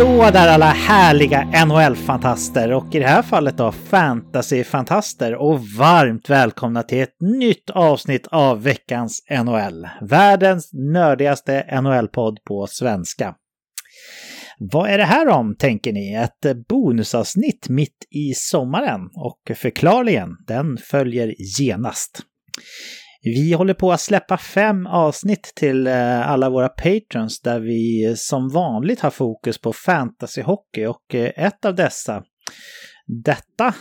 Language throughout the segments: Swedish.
Hallå där alla härliga NHL-fantaster och i det här fallet då fantasy-fantaster och varmt välkomna till ett nytt avsnitt av veckans NHL. Världens nördigaste NHL-podd på svenska. Vad är det här om, tänker ni? Ett bonusavsnitt mitt i sommaren och förklarligen, den följer genast. Vi håller på att släppa fem avsnitt till eh, alla våra patrons där vi eh, som vanligt har fokus på fantasyhockey och eh, ett av dessa, detta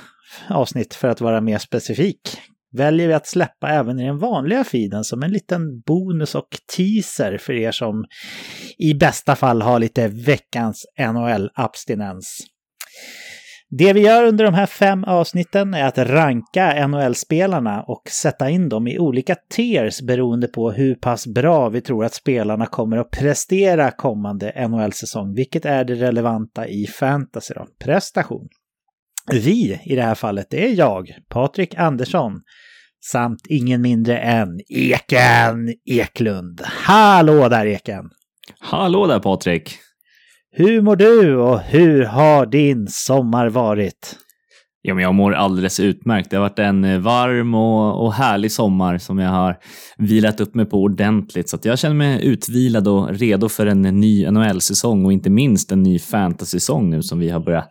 avsnitt för att vara mer specifik, väljer vi att släppa även i den vanliga feeden som en liten bonus och teaser för er som i bästa fall har lite veckans NHL-abstinens. Det vi gör under de här fem avsnitten är att ranka NHL-spelarna och sätta in dem i olika tiers beroende på hur pass bra vi tror att spelarna kommer att prestera kommande NHL-säsong, vilket är det relevanta i fantasy då, prestation. Vi i det här fallet, det är jag, Patrik Andersson, samt ingen mindre än Eken Eklund. Hallå där Eken! Hallå där Patrik! Hur mår du och hur har din sommar varit? Ja, men jag mår alldeles utmärkt. Det har varit en eh, varm och, och härlig sommar som jag har vilat upp mig på ordentligt. Så att jag känner mig utvilad och redo för en ny NHL-säsong och inte minst en ny fantasy-säsong nu som vi har börjat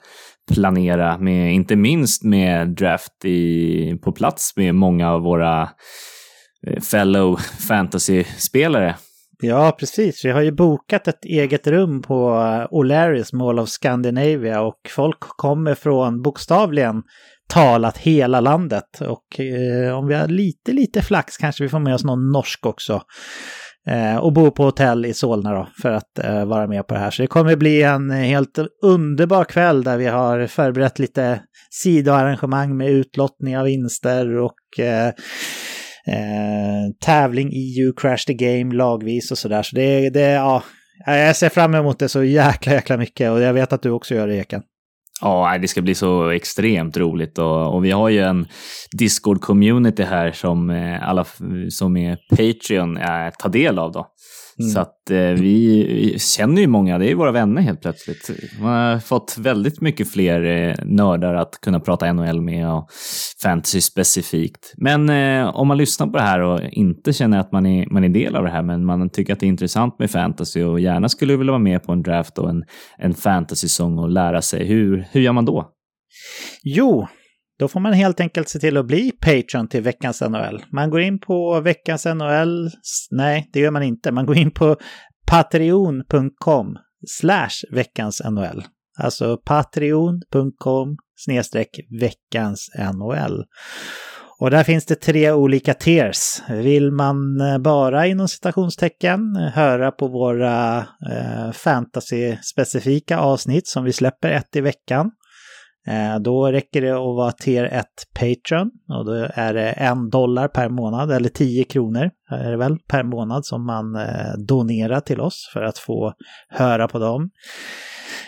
planera med, inte minst med draft i, på plats med många av våra eh, fellow fantasy-spelare. Ja, precis. Vi har ju bokat ett eget rum på eh, O'Larrys Mall of Scandinavia och folk kommer från bokstavligen talat hela landet. Och eh, om vi har lite, lite flax kanske vi får med oss någon norsk också. Eh, och bor på hotell i Solna då för att eh, vara med på det här. Så det kommer bli en helt underbar kväll där vi har förberett lite sidoarrangemang med utlottning av vinster och eh, eh, tävling i You Crash the Game lagvis och sådär. Så det, det, ja, jag ser fram emot det så jäkla, jäkla mycket och jag vet att du också gör det, Eken. Ja, det ska bli så extremt roligt och, och vi har ju en Discord-community här som eh, alla som är Patreon eh, tar del av då. Mm. Så att eh, vi känner ju många, det är våra vänner helt plötsligt. Man har fått väldigt mycket fler eh, nördar att kunna prata NHL med och fantasy specifikt. Men eh, om man lyssnar på det här och inte känner att man är, man är del av det här, men man tycker att det är intressant med fantasy och gärna skulle vilja vara med på en draft och en, en fantasy-sång och lära sig, hur, hur gör man då? Jo, då får man helt enkelt se till att bli Patreon till veckans NHL. Man går in på veckans NHL, nej det gör man inte, man går in på patreon.com slash veckans NHL. Alltså patreon.com snedstreck veckans NHL. Och där finns det tre olika tiers. Vill man eh, bara inom citationstecken höra på våra eh, fantasy-specifika avsnitt som vi släpper ett i veckan Eh, då räcker det att vara tier 1 Patreon och då är det en dollar per månad eller 10 kronor är det väl per månad som man eh, donerar till oss för att få höra på dem.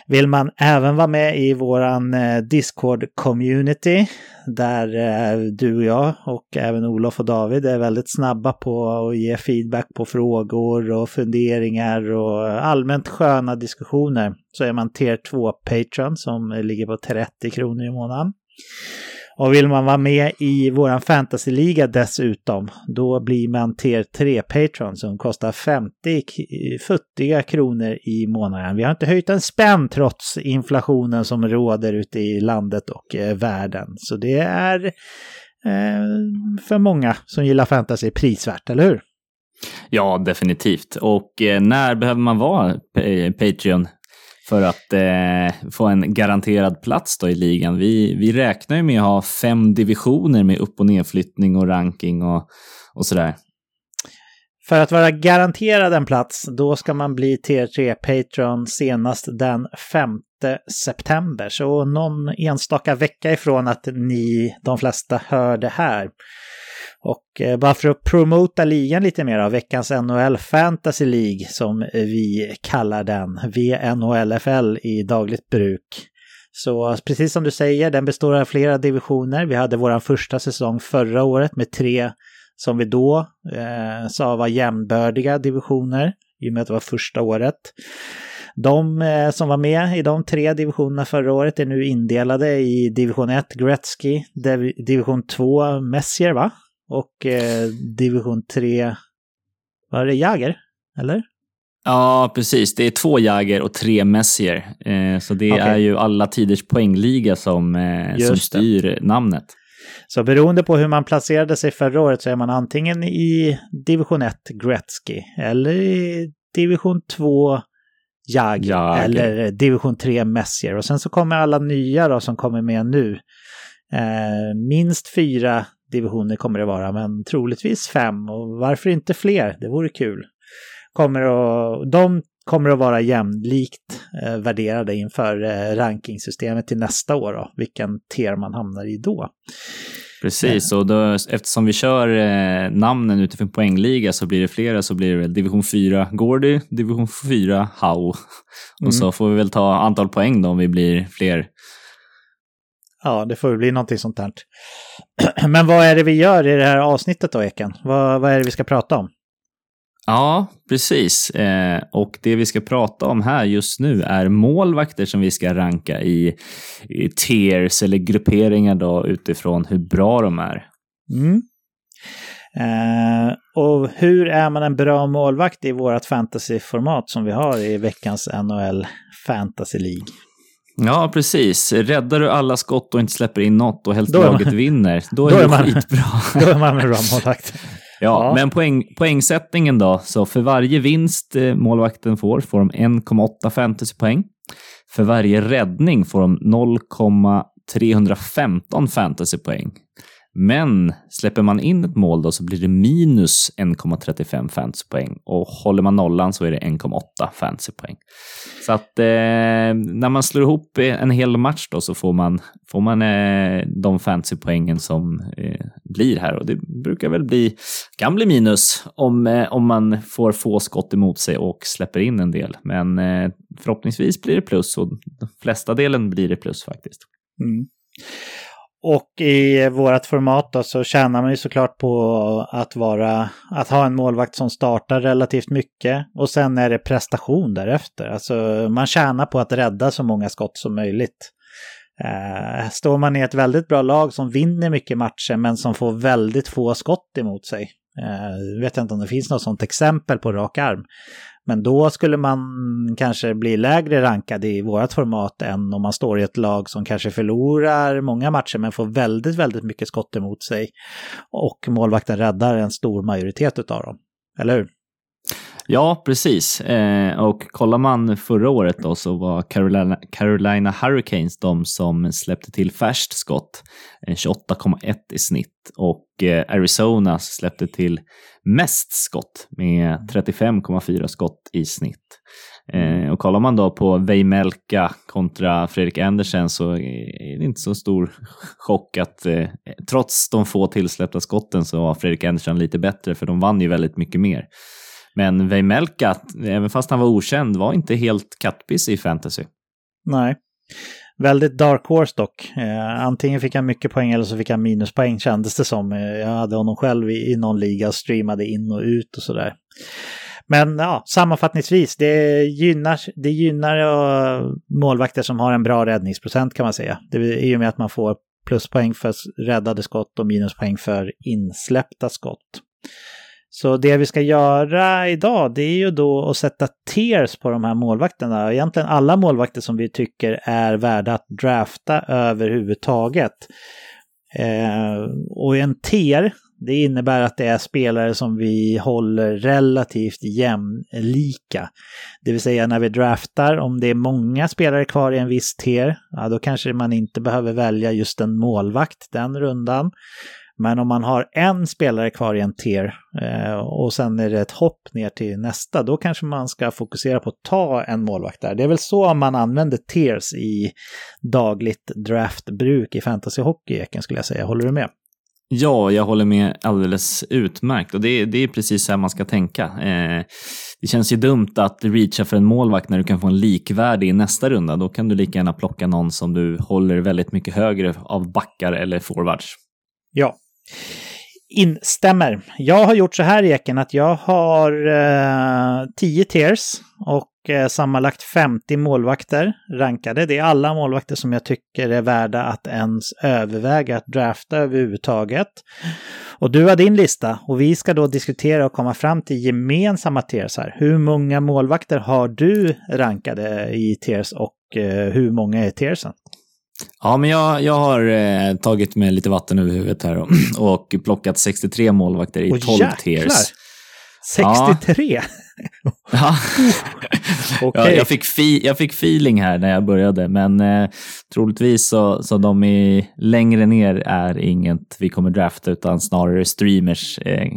Vill man även vara med i våran eh, Discord-community där eh, du och jag och även Olof och David är väldigt snabba på att ge feedback på frågor och funderingar och allmänt sköna diskussioner så är man tier 2 Patreon som ligger på 30 kronor i månaden. Och vill man vara med i våran fantasyliga dessutom, då blir man tier 3 Patreon som kostar 50 futtiga kronor i månaden. Vi har inte höjt en spänn trots inflationen som råder ute i landet och eh, världen. Så det är eh, för många som gillar fantasy prisvärt, eller hur? Ja, definitivt. Och eh, när behöver man vara eh, Patreon för att eh, få en garanterad plats då i ligan. Vi, vi räknar ju med att ha fem divisioner med upp och nedflyttning och ranking och, och sådär. För att vara garanterad en plats, då ska man bli T3 Patron senast den 5 september. Så någon enstaka vecka ifrån att ni, de flesta, hör det här. Och eh, bara för att promota ligan lite mer av veckans NHL Fantasy League som vi kallar den, VNHLFL i dagligt bruk. Så precis som du säger, den består av flera divisioner. Vi hade vår första säsong förra året med tre som vi då eh, sa var jämnbördiga divisioner i och med att det var första året. De eh, som var med i de tre divisionerna förra året är nu indelade i division 1 Gretzky, division 2 Messier va? Och eh, division 3, var det Jager? Eller? Ja, precis. Det är två Jager och tre Messier. Eh, så det okay. är ju alla tiders poängliga som, eh, som styr det. namnet. Så beroende på hur man placerade sig förra året så är man antingen i division 1 Gretzky eller i division 2 Jag, Jag. eller division 3 Messier. Och sen så kommer alla nya då som kommer med nu. Eh, minst fyra divisioner kommer det vara, men troligtvis fem. Och varför inte fler? Det vore kul. Kommer att, de kommer att vara jämlikt eh, värderade inför eh, rankingsystemet till nästa år, då, vilken tier man hamnar i då. Precis, och då, eftersom vi kör eh, namnen utifrån poängliga så blir det flera, så blir det division 4 Gordy, division 4 How. Och mm. så får vi väl ta antal poäng då om vi blir fler. Ja, det får bli någonting sånt här. Men vad är det vi gör i det här avsnittet då, Eken? Vad, vad är det vi ska prata om? Ja, precis. Eh, och det vi ska prata om här just nu är målvakter som vi ska ranka i, i tiers eller grupperingar då utifrån hur bra de är. Mm. Eh, och hur är man en bra målvakt i vårt fantasyformat som vi har i veckans NHL Fantasy League? Ja, precis. Räddar du alla skott och inte släpper in något och helst laget man, vinner, då är, då är man, skitbra. Då är man en bra målvakt. Ja, ja, men poäng, poängsättningen då. Så för varje vinst eh, målvakten får, får de 1,8 fantasypoäng. För varje räddning får de 0,315 fantasypoäng. Men släpper man in ett mål då så blir det minus 1,35 fantasypoäng och håller man nollan så är det 1,8 fantasypoäng. Så att eh, när man slår ihop en hel match då så får man, får man eh, de fantasypoängen som eh, blir här och det brukar väl bli, kan bli minus om, eh, om man får få skott emot sig och släpper in en del. Men eh, förhoppningsvis blir det plus och de flesta delen blir det plus faktiskt. Mm. Och i vårt format då så tjänar man ju såklart på att vara, att ha en målvakt som startar relativt mycket och sen är det prestation därefter. Alltså man tjänar på att rädda så många skott som möjligt. Eh, står man i ett väldigt bra lag som vinner mycket matcher men som får väldigt få skott emot sig. Eh, vet jag inte om det finns något sånt exempel på rak arm. Men då skulle man kanske bli lägre rankad i vårt format än om man står i ett lag som kanske förlorar många matcher men får väldigt, väldigt mycket skott emot sig. Och målvakten räddar en stor majoritet av dem. Eller hur? Ja, precis. Eh, och kollar man förra året då så var Carolina, Carolina Hurricanes de som släppte till färskt skott, eh, 28,1 i snitt. Och eh, Arizona släppte till mest skott med 35,4 skott i snitt. Eh, och kollar man då på Veimelka kontra Fredrik Andersen så är det inte så stor chock att eh, trots de få tillsläppta skotten så var Fredrik Andersen lite bättre för de vann ju väldigt mycket mer. Men Vejmelka, även fast han var okänd, var inte helt kattpiss i fantasy. Nej. Väldigt dark horse dock. Eh, antingen fick han mycket poäng eller så fick han minuspoäng kändes det som. Eh, jag hade honom själv i, i någon liga och streamade in och ut och sådär. Men ja, sammanfattningsvis, det gynnar, det gynnar uh, målvakter som har en bra räddningsprocent kan man säga. Det är i och med att man får pluspoäng för räddade skott och minuspoäng för insläppta skott. Så det vi ska göra idag det är ju då att sätta tears på de här målvakterna. Egentligen alla målvakter som vi tycker är värda att drafta överhuvudtaget. Eh, och en tier, det innebär att det är spelare som vi håller relativt jämlika. Det vill säga när vi draftar, om det är många spelare kvar i en viss tier, ja, då kanske man inte behöver välja just en målvakt den rundan. Men om man har en spelare kvar i en tier eh, och sen är det ett hopp ner till nästa, då kanske man ska fokusera på att ta en målvakt där. Det är väl så man använder tiers i dagligt draftbruk i fantasyhockey, Eken, skulle jag säga. Håller du med? Ja, jag håller med alldeles utmärkt och det, det är precis så här man ska tänka. Eh, det känns ju dumt att reacha för en målvakt när du kan få en likvärdig i nästa runda. Då kan du lika gärna plocka någon som du håller väldigt mycket högre av backar eller forwards. Ja, Instämmer. Jag har gjort så här Eken att jag har eh, Tears tiers och eh, sammanlagt 50 målvakter rankade. Det är alla målvakter som jag tycker är värda att ens överväga att drafta överhuvudtaget. Och du har din lista och vi ska då diskutera och komma fram till gemensamma tiers här. Hur många målvakter har du rankade i tiers och eh, hur många är tiersen? Ja, men jag, jag har eh, tagit med lite vatten över huvudet här och, och plockat 63 målvakter i 12 jäklar. tiers. 63? Ja. okay. ja, jag, fick fi, jag fick feeling här när jag började, men eh, troligtvis så, så de i, längre ner är inget vi kommer drafta, utan snarare streamers. Eh.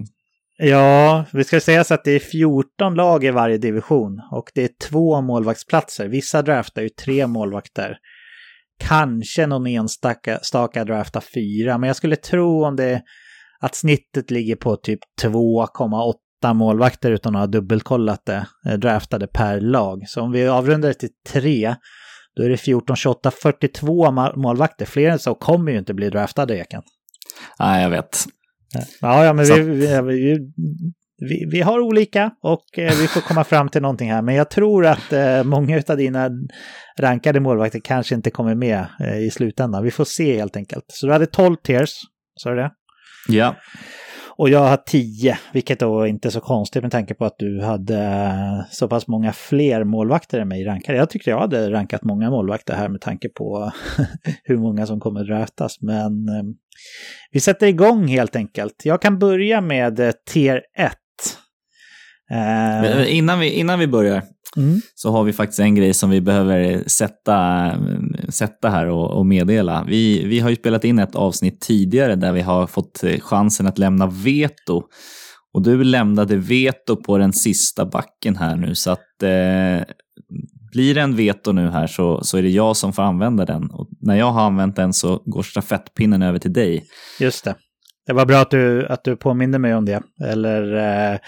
Ja, vi ska säga så att det är 14 lag i varje division och det är två målvaktsplatser. Vissa draftar ju tre målvakter. Kanske någon enstaka draftar fyra, men jag skulle tro om det att snittet ligger på typ 2,8 åtta målvakter utan att ha dubbelkollat det, eh, draftade per lag. Så om vi avrundar det till tre, då är det 14, 28, 42 målvakter. Fler än så kommer ju inte bli draftade, Eken. Nej, jag vet. Ja, ja men vi, vi, vi, vi, vi, har olika och eh, vi får komma fram till någonting här. Men jag tror att eh, många av dina rankade målvakter kanske inte kommer med eh, i slutändan. Vi får se helt enkelt. Så du hade 12 tiers, sa du det? Ja. Och jag har tio, vilket då inte är så konstigt med tanke på att du hade så pass många fler målvakter än mig rankade. Jag tyckte jag hade rankat många målvakter här med tanke på hur många som kommer draftas. Men vi sätter igång helt enkelt. Jag kan börja med tier 1. Eh, innan, vi, innan vi börjar mm. så har vi faktiskt en grej som vi behöver sätta, sätta här och, och, meddela. Vi, vi har ju spelat in ett avsnitt tidigare där vi har fått chansen att lämna veto. Och du lämnade veto på den sista backen här nu så att eh, blir det en veto nu här så, så är det jag som får använda den. Och när jag har använt den så går stafettpinnen över till dig. Just det. Det var bra att du, att du påminde mig om det. Eller eh,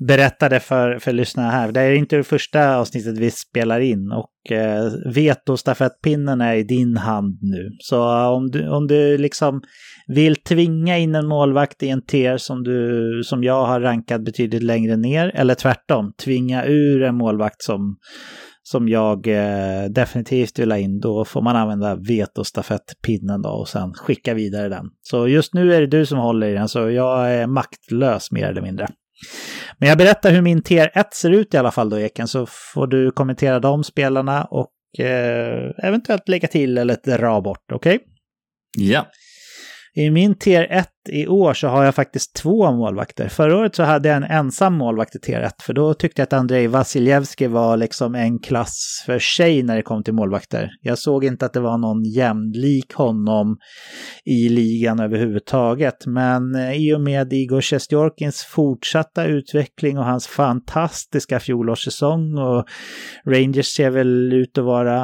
berättade för, för lyssnarna här. Det är inte det första avsnittet vi spelar in. Och eh, vetostafettpinnen är i din hand nu. Så eh, om du, om du liksom vill tvinga in en målvakt i en tier som, du, som jag har rankat betydligt längre ner. Eller tvärtom, tvinga ur en målvakt som, som jag eh, definitivt vill ha in, då får man använda vetostafettpinnen då och sen skicka vidare den. Så just nu är det du som håller i den, så jag är maktlös mer eller mindre. Men jag berättar hur min tier 1 ser ut i alla fall då, Eken, så får du kommentera de spelarna och eh, eventuellt lägga till eller dra bort, okej? Okay? Ja. I min tier 1 i år så har jag faktiskt två målvakter. Förra året så hade jag en ensam målvakt i T1, för då tyckte jag att Andrei Vasiljevski var liksom en klass för sig när det kom till målvakter. Jag såg inte att det var någon jämlik honom i ligan överhuvudtaget, men eh, i och med Igor Sjestjorkins fortsatta utveckling och hans fantastiska fjolårssäsong och Rangers ser väl ut att vara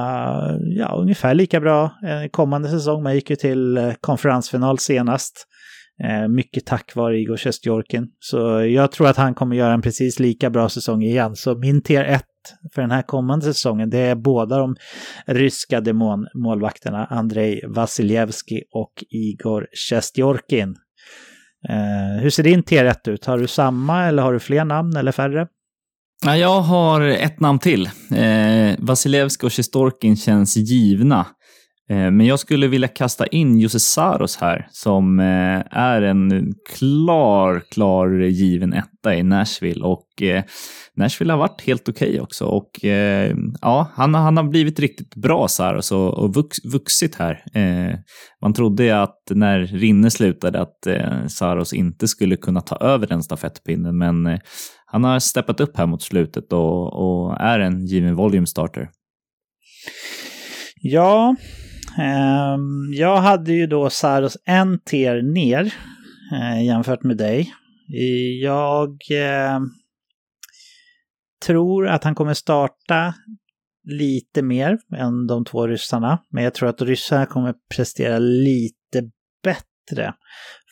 ja, ungefär lika bra eh, kommande säsong. Man gick ju till eh, konferensfinal senast. Eh, mycket tack vare Igor Sjestjorkin. Så jag tror att han kommer göra en precis lika bra säsong igen. Så min tier 1 för den här kommande säsongen, det är båda de ryska demonmålvakterna Andrei Vasiljevski och Igor Sjestjorkin. Eh, hur ser din tier 1 ut? Har du samma eller har du fler namn eller färre? Ja, jag har ett namn till. Eh, Vasilevski och Sjestjorkin känns givna. Eh, men jag skulle vilja kasta in Jose Saros här som eh, är en klar, klar given etta i Nashville och eh, Nashville har varit helt okej okay också och ja, han, han har blivit riktigt bra Saros och, och vux, vuxit här. Man trodde att när Rinne slutade att Saros inte skulle kunna ta över den stafettpinnen men han har steppat upp här mot slutet och, och är en given volume starter. Ja, Ehm, jag hade ju då Saros en tier ner eh, jämfört med dig. Jag ehm, tror att han kommer starta lite mer än de två ryssarna. Men jag tror att ryssarna kommer prestera lite bättre.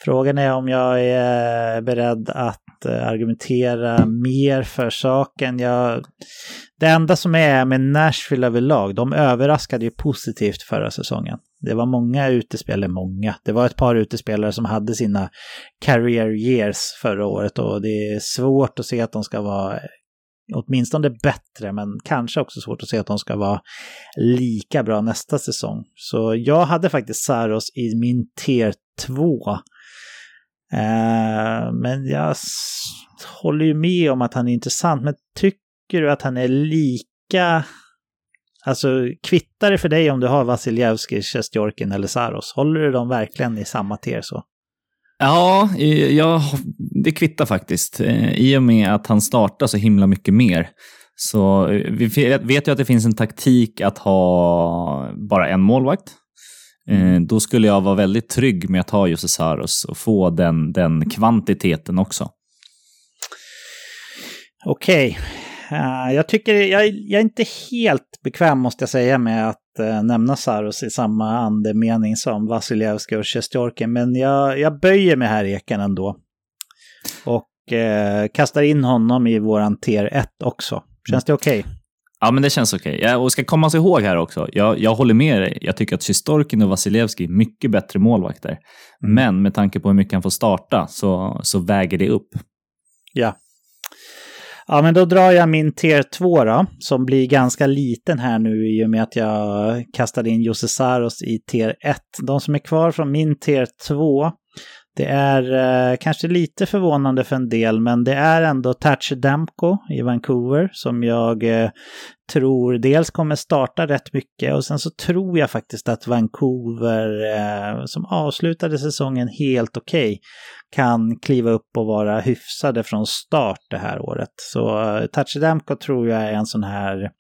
Frågan är om jag är beredd att eh, argumentera mer för saken. Jag, det enda som är med Nashville överlag, de överraskade ju positivt förra säsongen. Det var många utespelare, många, det var ett par utespelare som hade sina career years förra året och det är svårt att se att de ska vara åtminstone bättre, men kanske också svårt att se att de ska vara lika bra nästa säsong. Så jag hade faktiskt Saros i min tier 2. Eh, men jag håller ju med om att han är intressant, men tycker du att han är lika Alltså kvittar det för dig om du har Vasiljevskij, Sjestjorkin eller Saros? Håller du dem verkligen i samma tier så? Ja, jag, det kvittar faktiskt. Eh, I och med att han startar så himla mycket mer. Så eh, vi vet ju att det finns en taktik att ha bara en målvakt. Eh, mm. Då skulle jag vara väldigt trygg med att ha Jose Saros och få den, den kvantiteten också. Okej. Okay. Uh, jag tycker, jag, jag, är inte helt bekväm måste jag säga med att uh, nämna Saros i samma andemening som Vasiljevskij och Sjestjorkin, men jag, jag böjer mig här Eken ändå. Och uh, kastar in honom i våran tier 1 också. Känns det okej? Okay? Ja, men det känns okej. Okay. Och ska komma sig ihåg här också, jag, jag håller med dig. Jag tycker att Sjestjorkin och Vasiljevskij är mycket bättre målvakter. Mm. Men med tanke på hur mycket han får starta så, så väger det upp. Ja, Ja, men då drar jag min tier 2 då, som blir ganska liten här nu i och med att jag kastade in Jose Saros i tier 1. De som är kvar från min tier 2, det är eh, kanske lite förvånande för en del, men det är ändå Thatcher Demko i Vancouver som jag eh, tror dels kommer starta rätt mycket och sen så tror jag faktiskt att Vancouver eh, som avslutade säsongen helt okej okay, kan kliva upp och vara hyfsade från start det här året. Så eh, Touchdamko tror jag är en sån här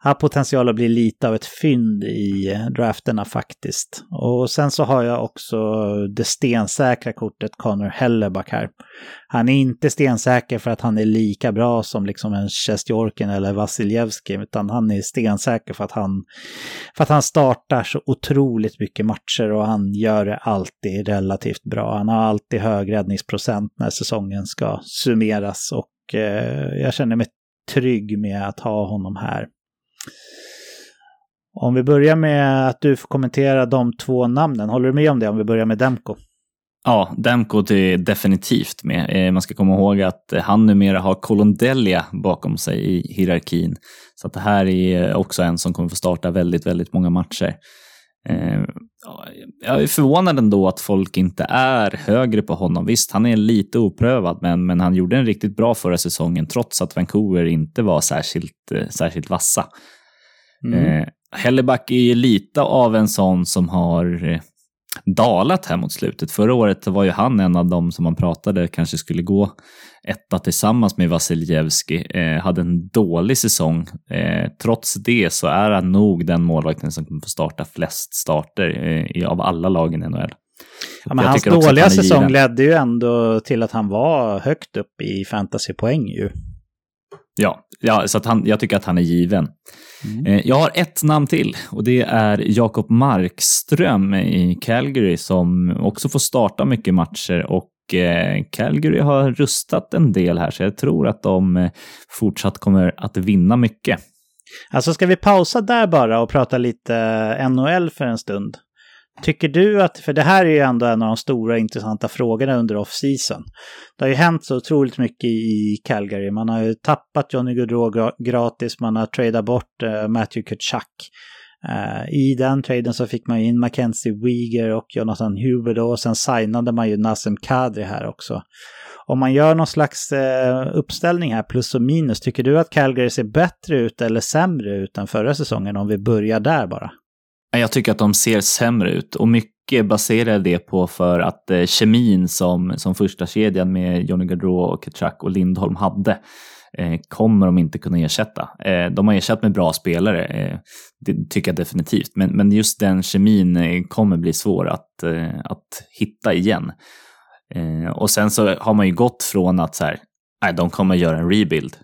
har potential att bli lite av ett fynd i eh, drafterna faktiskt. Och sen så har jag också det stensäkra kortet Connor Helleback här. Han är inte stensäker för att han är lika bra som liksom en Sjestjorkin eller Vasiljevski, utan han är stensäker för att han, för att han startar så otroligt mycket matcher och han gör det alltid relativt bra. Han har alltid hög räddningsprocent när säsongen ska summeras och eh, jag känner mig trygg med att ha honom här. Om vi börjar med att du får kommentera de två namnen, håller du med om det om vi börjar med Demko? Ja, Demko är definitivt med. Eh, man ska komma ihåg att eh, han numera har Colondelia bakom sig i hierarkin. Så att det här är också en som kommer få starta väldigt, väldigt många matcher. Eh, jag är förvånad ändå att folk inte är högre på honom. Visst, han är lite oprövad, men, men han gjorde en riktigt bra förra säsongen trots att Vancouver inte var särskilt, särskilt vassa. Mm. Helleback är ju lite av en sån som har eh, dalat här mot slutet. Förra året var ju han en av dem som man pratade kanske skulle gå etta tillsammans med Vasiljevski. Eh, hade en dålig säsong. Eh, trots det så är han nog den målvakten som kommer få starta flest starter eh, av alla lagen i NHL. Ja, men hans dåliga säsong ledde ju ändå till att han var högt upp i fantasypoäng ju. Ja, ja så att han, jag tycker att han är given. Mm. Eh, jag har ett namn till och det är Jakob Markström i Calgary som också får starta mycket matcher och eh, Calgary har rustat en del här så jag tror att de eh, fortsatt kommer att vinna mycket. Alltså ska vi pausa där bara och prata lite NHL för en stund? Tycker du att, för det här är ju ändå en av de stora intressanta frågorna under off-season. Det har ju hänt så otroligt mycket i Calgary. Man har ju tappat Johnny Gaudreau gratis, man har tradat bort uh, Matthew Kutchak. Uh, I den traden så fick man in Mackenzie Weeger och Jonathan Huber då, och sen signade man ju Nassim Kadri här också. Om man gör någon slags uh, uppställning här, plus och minus, tycker du att Calgary ser bättre ut eller sämre ut än förra säsongen om vi börjar där bara? Jag tycker att de ser sämre ut och mycket baserar det på för att eh, kemin som, som första kedjan med Johnny Gaudreau, och Kachak och Lindholm hade eh, kommer de inte kunna ersätta. Eh, de har ersatt med bra spelare, det tycker jag definitivt, men, men just den kemin kommer bli svår att, att hitta igen. och sen så har man ju gått från att så här, nej, de kommer göra en rebuild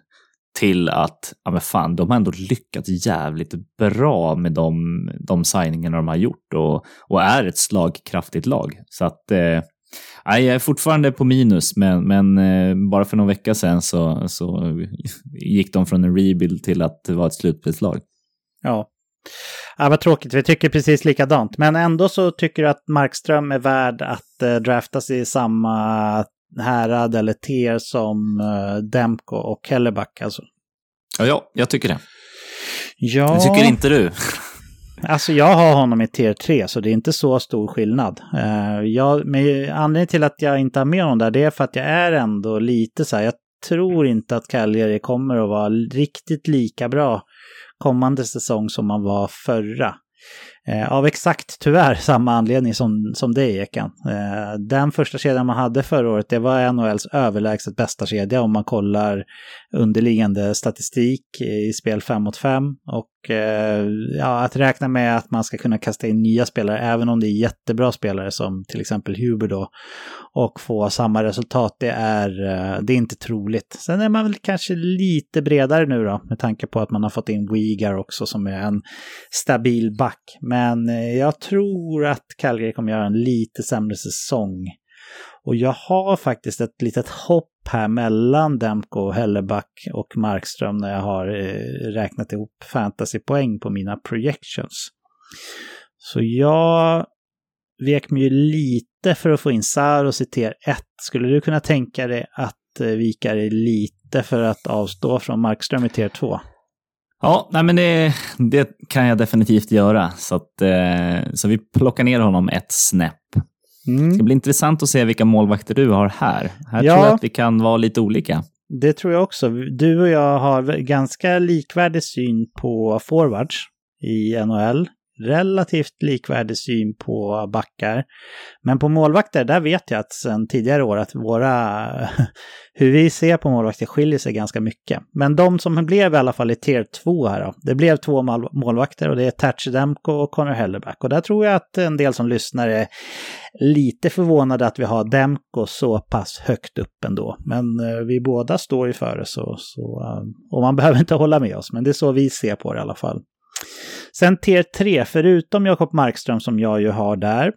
till att, ja men fan, de har ändå lyckats jävligt bra med de, de signingarna de har gjort och, och är ett slagkraftigt lag. Så att, eh, jag är fortfarande på minus, men, men eh, bara för någon vecka sedan så, så gick de från en rebuild till att vara ett slutspelslag. Ja. Ja, vad tråkigt, vi tycker precis likadant. Men ändå så tycker du att Markström är värd att eh, draftas i samma härad eller ter som uh, Demko och Kelleback. Alltså, Ja, ja jag tycker det. Ja. Det tycker inte du? Alltså jag har honom i tier 3 så det är inte så stor skillnad. Uh, jag, men anledningen till att jag inte har med honom där det är för att jag är ändå lite så här, jag tror inte att Cagliari kommer att vara riktigt lika bra kommande säsong som man var förra. Eh, av exakt tyvärr samma anledning som, som det Ekan. Eh, den första kedjan man hade förra året, det var NHLs överlägset bästa kedja om man kollar underliggande statistik i spel 5 mot 5. Och eh, ja, att räkna med att man ska kunna kasta in nya spelare, även om det är jättebra spelare som till exempel Huber då, och få samma resultat, det är, eh, det är inte troligt. Sen är man väl kanske lite bredare nu då, med tanke på att man har fått in Wigar också som är en stabil back. Men men eh, jag tror att Calgary kommer göra en lite sämre säsong. Och jag har faktiskt ett litet hopp här mellan Demko, Helleback och Markström när jag har eh, räknat ihop fantasypoäng på mina projections. Så jag vek mig ju lite för att få in Saros i tier 1. Skulle du kunna tänka dig att eh, vika dig lite för att avstå från Markström i tier 2? Ja, nej men det, det kan jag definitivt göra. Så, att, eh, så vi plockar ner honom ett snäpp. Mm. Det ska bli intressant att se vilka målvakter du har här. Här ja, tror jag att vi kan vara lite olika. Det tror jag också. Du och jag har ganska likvärdig syn på forwards i NHL relativt likvärdig syn på backar. Men på målvakter, där vet jag att sedan tidigare år att våra, hur vi ser på målvakter skiljer sig ganska mycket. Men de som blev i alla fall i tier 2 här då, det blev två målvakter och det är Thatcher Demko och Connor Hellerback. Och där tror jag att en del som lyssnar är lite förvånade att vi har Demko så pass högt upp ändå. Men eh, vi båda står ju före så, så eh, och man behöver inte hålla med oss, men det är så vi ser på det i alla fall. Sen tier 3, förutom Jakob Markström som jag ju har där,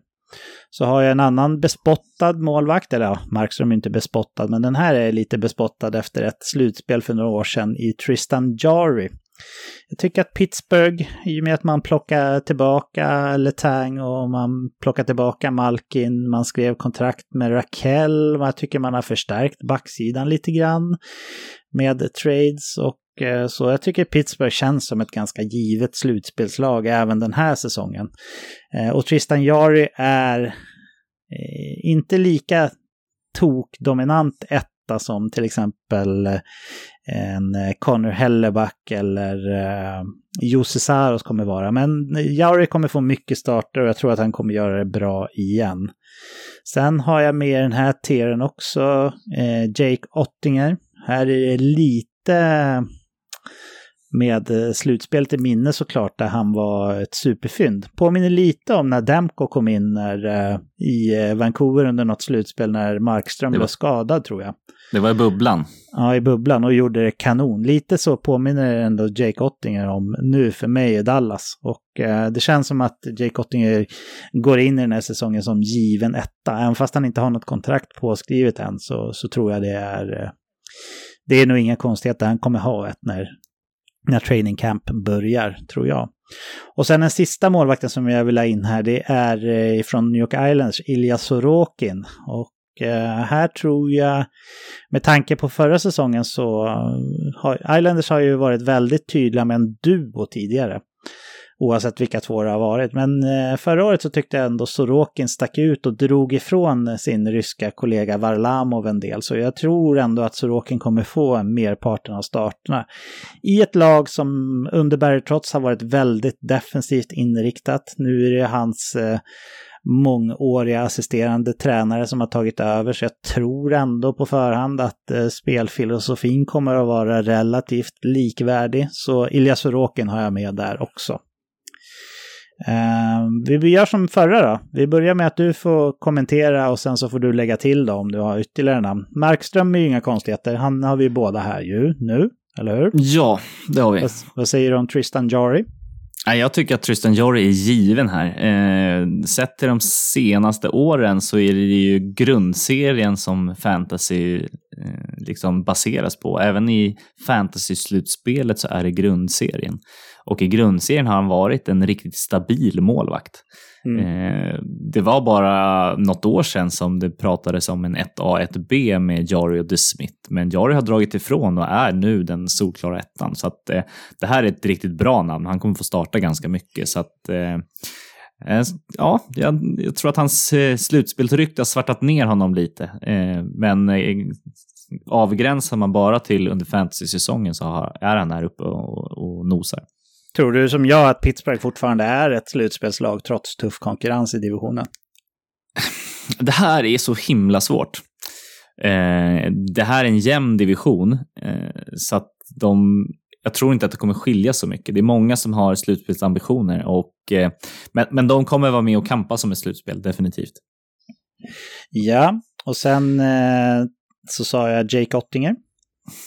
så har jag en annan bespottad målvakt, eller ja, Markström är inte bespottad, men den här är lite bespottad efter ett slutspel för några år sedan i Tristan Jari. Jag tycker att Pittsburgh, i och med att man plockar tillbaka Letang och man plockar tillbaka Malkin, man skrev kontrakt med Raquel, jag tycker man har förstärkt backsidan lite grann med trades och Eh, så jag tycker Pittsburgh känns som ett ganska givet slutspelslag även den här säsongen. Eh, och Tristan Jari är eh, inte lika tokdominant etta som till exempel en Connor Helleback eller Jussi Jose Saros kommer vara. Men Jari kommer få mycket starter och jag tror att han kommer göra det bra igen. Sen har jag med den här tieren också Jake Ottinger. Här är det lite med eh, slutspelet i minne såklart, där han var ett superfynd. Påminner lite om när Demko kom in när, uh, i eh, Vancouver under något slutspel när Markström var, blev skadad tror jag. Det var i bubblan. Ja, i bubblan och gjorde det kanon. Lite så påminner ändå Jake Ottinger om nu för mig i Dallas. Och uh, det känns som att Jake Ottinger går in i den här säsongen som given etta. Även fast han inte har något kontrakt påskrivet än så, så tror jag det är uh, det är nog inga konstigheter, han kommer ha ett när, när training camp börjar, tror jag. Och sen den sista målvakten som jag vill ha in här, det är eh, från New York Islands, Ilja Sorokin. Och eh, här tror jag, med tanke på förra säsongen så har Islanders har ju varit väldigt tydliga med en duo tidigare oavsett vilka två det har varit. Men eh, förra året så tyckte jag ändå Sorokin stack ut och drog ifrån sin ryska kollega Varlamov en del. Så jag tror ändå att Sorokin kommer få merparten av starterna. I ett lag som under Barry trots har varit väldigt defensivt inriktat. Nu är det hans eh, mångåriga assisterande tränare som har tagit över. Så jag tror ändå på förhand att eh, spelfilosofin kommer att vara relativt likvärdig. Så Ilja Sorokin har jag med där också. Uh, vi gör som förra då. Vi börjar med att du får kommentera och sen så får du lägga till då om du har ytterligare namn. Markström är ju inga konstigheter. Han har vi båda här ju nu, eller hur? Ja, det har vi. Vad, vad säger du om Tristan Jari? Jag tycker att Tristan Jory är given här. Eh, sett till de senaste åren så är det ju grundserien som fantasy eh, liksom baseras på. Även i fantasy-slutspelet så är det grundserien. Och i grundserien har han varit en riktigt stabil målvakt. Mm. Eh, det var bara något år sedan som det pratades om en 1A, 1B med Jari och DeSmith. Men Jari har dragit ifrån och är nu den solklara ettan. Så att, eh, det här är ett riktigt bra namn. Han kommer få starta ganska mycket. Så att, eh, eh Ja, jag, jag, tror att hans eh, slutspelsrykte har svartat ner honom lite. Eh, men avgränsar man bara till under fantasy-säsongen så är han här uppe och, och nosar. Tror du som jag att Pittsburgh fortfarande är ett slutspelslag trots tuff konkurrens i divisionen? Det här är så himla svårt. Eh, det här är en jämn division, eh, så att de, jag tror inte att det kommer skilja så mycket. Det är många som har slutspelsambitioner, och, eh, men, men de kommer vara med och kampa som ett slutspel, definitivt. Ja, och sen eh, så sa jag Jake Ottinger.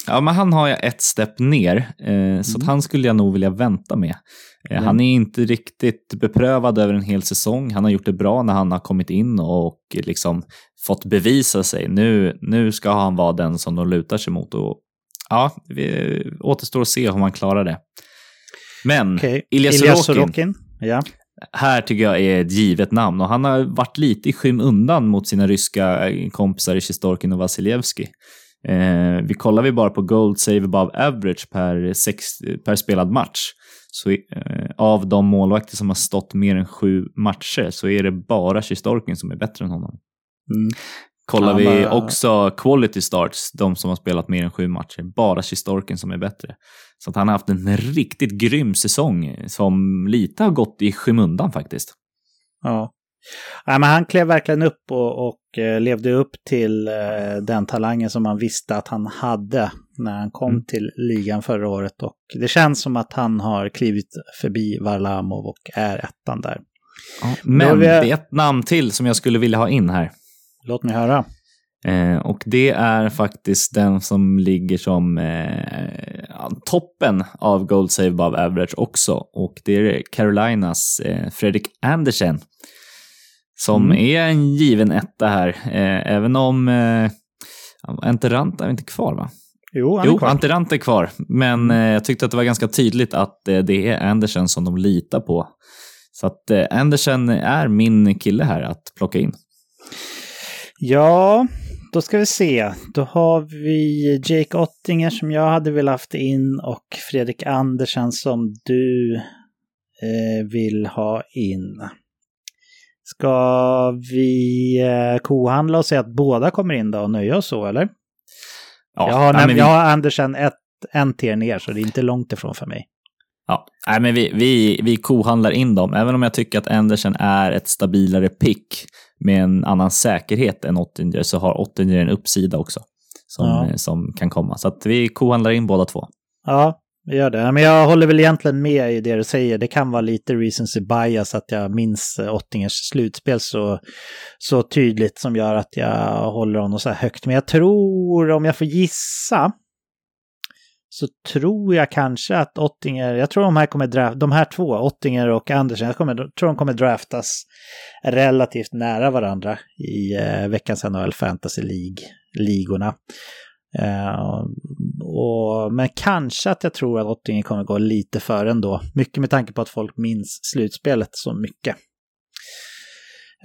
Ja, men han har jag ett stepp ner, eh, så mm. han skulle jag nog vilja vänta med. Eh, mm. Han är inte riktigt beprövad över en hel säsong. Han har gjort det bra när han har kommit in och liksom fått bevisa sig. Nu, nu ska han vara den som de lutar sig mot. Och, ja, vi återstår att se om han klarar det. Men okay. Ilja Sorokin, ja. här tycker jag är ett givet namn och han har varit lite i skymundan mot sina ryska kompisar i Sjistorkin och Vasiljevski. Eh, vi kollar vi bara på Gold Save Above Average per, sex, per spelad match, så eh, av de målvakter som har stått mer än sju matcher så är det bara Sjistorkin som är bättre än honom. Mm. Kollar vi också quality starts, de som har spelat mer än sju matcher, bara Sjistorkin som är bättre. Så att han har haft en riktigt grym säsong som lite har gått i skymundan faktiskt. Ja. Ja, men han klev verkligen upp och, och eh, levde upp till eh, den talangen som man visste att han hade när han kom mm. till ligan förra året. Och det känns som att han har klivit förbi Varlamov och är ettan där. Ja, men vi... det är ett namn till som jag skulle vilja ha in här. Låt mig höra. Eh, och det är faktiskt den som ligger som eh, toppen av Gold Save Above Average också. Och det är Carolinas eh, Fredrik Andersen som mm. är en given etta här. Eh, även om eh, Enterant är inte kvar va? Jo, han är jo, kvar. Är kvar. Men eh, jag tyckte att det var ganska tydligt att eh, det är Andersen som de litar på. Så att eh, Andersen är min kille här att plocka in. Ja, då ska vi se. Då har vi Jake Ottinger som jag hade velat haft in och Fredrik Andersen som du eh, vill ha in. Ska vi eh, kohandla och säga att båda kommer in då och nöja oss så, eller? Ja, jag har, nej, vi... jag har Andersen ett, en tier ner, så det är inte långt ifrån för mig. Ja, nej, men vi, vi, vi kohandlar in dem, även om jag tycker att Andersen är ett stabilare pick med en annan säkerhet än Ottinger, så har Ottinger en uppsida också som, ja. som kan komma. Så att vi kohandlar in båda två. Ja, jag gör det. Men jag håller väl egentligen med i det du säger. Det kan vara lite recency bias att jag minns eh, Ottingers slutspel så, så tydligt som gör att jag håller honom så här högt. Men jag tror, om jag får gissa, så tror jag kanske att Ottinger, jag tror de här kommer draft, de här två, Ottinger och Andersen, jag kommer, tror de kommer draftas relativt nära varandra i eh, veckans NHL Fantasy League-ligorna. Uh, och, men kanske att jag tror att Ottinger kommer gå lite före ändå. Mycket med tanke på att folk minns slutspelet så mycket.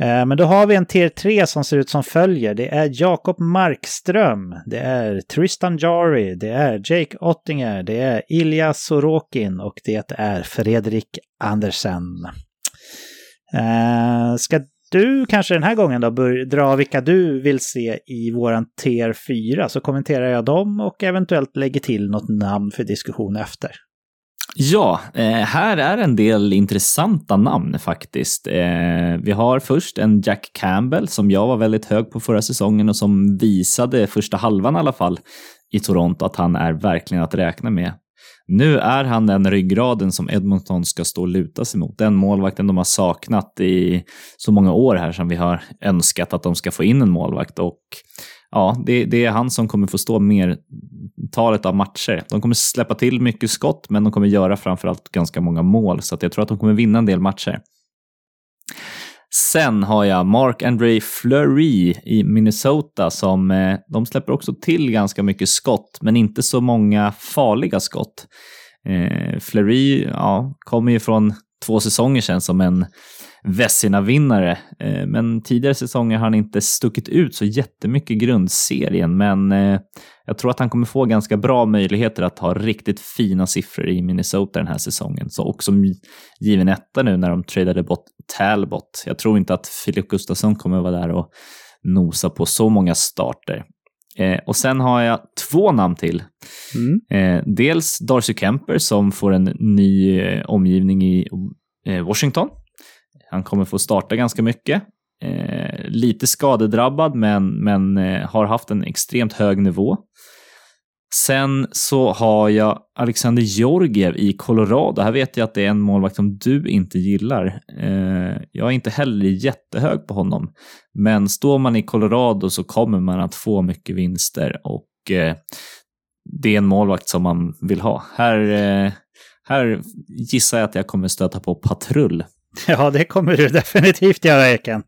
Uh, men då har vi en tier 3 som ser ut som följer. Det är Jakob Markström, det är Tristan Jari, det är Jake Ottinger, det är Ilja Sorokin och det är Fredrik Andersen. Uh, ska du kanske den här gången då bör, dra vilka du vill se i våran TR4 så kommenterar jag dem och eventuellt lägger till något namn för diskussion efter. Ja, eh, här är en del intressanta namn faktiskt. Eh, vi har först en Jack Campbell som jag var väldigt hög på förra säsongen och som visade första halvan i alla fall i Toronto att han är verkligen att räkna med. Nu är han den ryggraden som Edmonton ska stå och luta sig mot. Den målvakten de har saknat i så många år här som vi har önskat att de ska få in en målvakt. Och ja, det, det är han som kommer få stå mer talet av matcher. De kommer släppa till mycket skott, men de kommer göra framförallt ganska många mål, så att jag tror att de kommer vinna en del matcher. Sen har jag Mark-André Fleury i Minnesota som eh, de släpper också till ganska mycket skott, men inte så många farliga skott. Eh, Fleury ja, kommer ju från två säsonger sedan som en Vessina-vinnare, eh, men tidigare säsonger har han inte stuckit ut så jättemycket i grundserien, men eh, jag tror att han kommer få ganska bra möjligheter att ha riktigt fina siffror i Minnesota den här säsongen. Så också given etta nu när de tradade bort Talbot. Jag tror inte att Filip Gustafsson kommer vara där och nosa på så många starter. Eh, och sen har jag två namn till. Mm. Eh, dels Darcy Kemper som får en ny eh, omgivning i eh, Washington. Han kommer få starta ganska mycket. Eh, lite skadedrabbad, men, men eh, har haft en extremt hög nivå. Sen så har jag Alexander Georgiev i Colorado. Här vet jag att det är en målvakt som du inte gillar. Eh, jag är inte heller jättehög på honom. Men står man i Colorado så kommer man att få mycket vinster och eh, det är en målvakt som man vill ha. Här, eh, här gissar jag att jag kommer stöta på patrull. Ja, det kommer du definitivt göra, Eken.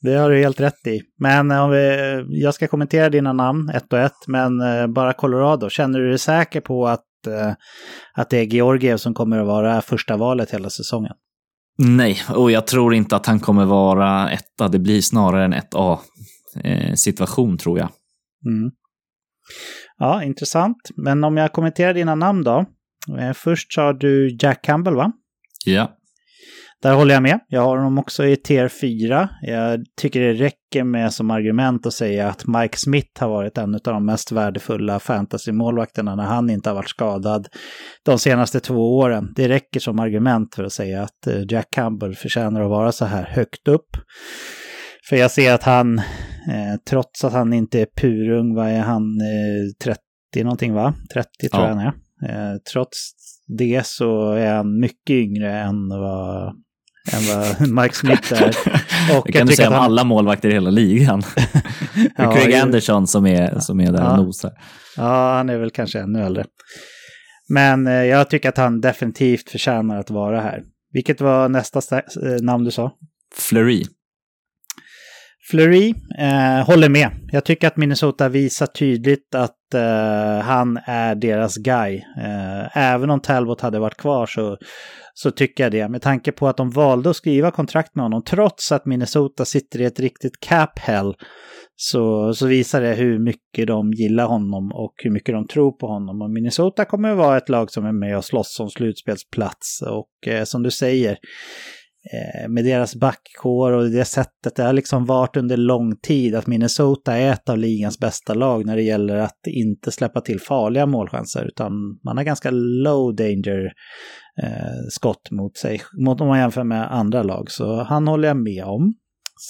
Det har du helt rätt i. Men om vi, jag ska kommentera dina namn ett och ett, men eh, bara Colorado. Känner du dig säker på att, eh, att det är Georgiev som kommer att vara första valet hela säsongen? Nej, och jag tror inte att han kommer vara etta. Det blir snarare en 1A-situation, eh, tror jag. Mm. Ja, intressant. Men om jag kommenterar dina namn då. Först sa du Jack Campbell, va? Ja. Där håller jag med. Jag har honom också i tier 4. Jag tycker det räcker med som argument att säga att Mike Smith har varit en av de mest värdefulla fantasy-målvakterna när han inte har varit skadad de senaste två åren. Det räcker som argument för att säga att eh, Jack Campbell förtjänar att vara så här högt upp. För jag ser att han, eh, trots att han inte är purung, vad är han, eh, 30 någonting va? 30 tror ja. jag han är. Eh, trots det så är han mycket yngre än vad än vad Mike Smith är. Och det kan du säga om han... alla målvakter i hela ligan. ja, Craig Anderson som är, som är där ja. och nosar. Ja, han är väl kanske ännu äldre. Men eh, jag tycker att han definitivt förtjänar att vara här. Vilket var nästa eh, namn du sa? Fleury. Fleury eh, håller med. Jag tycker att Minnesota visar tydligt att eh, han är deras guy. Eh, även om Talbot hade varit kvar så, så tycker jag det. Med tanke på att de valde att skriva kontrakt med honom trots att Minnesota sitter i ett riktigt cap hell så, så visar det hur mycket de gillar honom och hur mycket de tror på honom. Och Minnesota kommer att vara ett lag som är med och slåss om slutspelsplats. Och eh, som du säger, med deras backkår och det sättet. Det har liksom varit under lång tid att Minnesota är ett av ligans bästa lag när det gäller att inte släppa till farliga målchanser. Utan man har ganska low danger eh, skott mot sig, mot om man jämför med andra lag. Så han håller jag med om.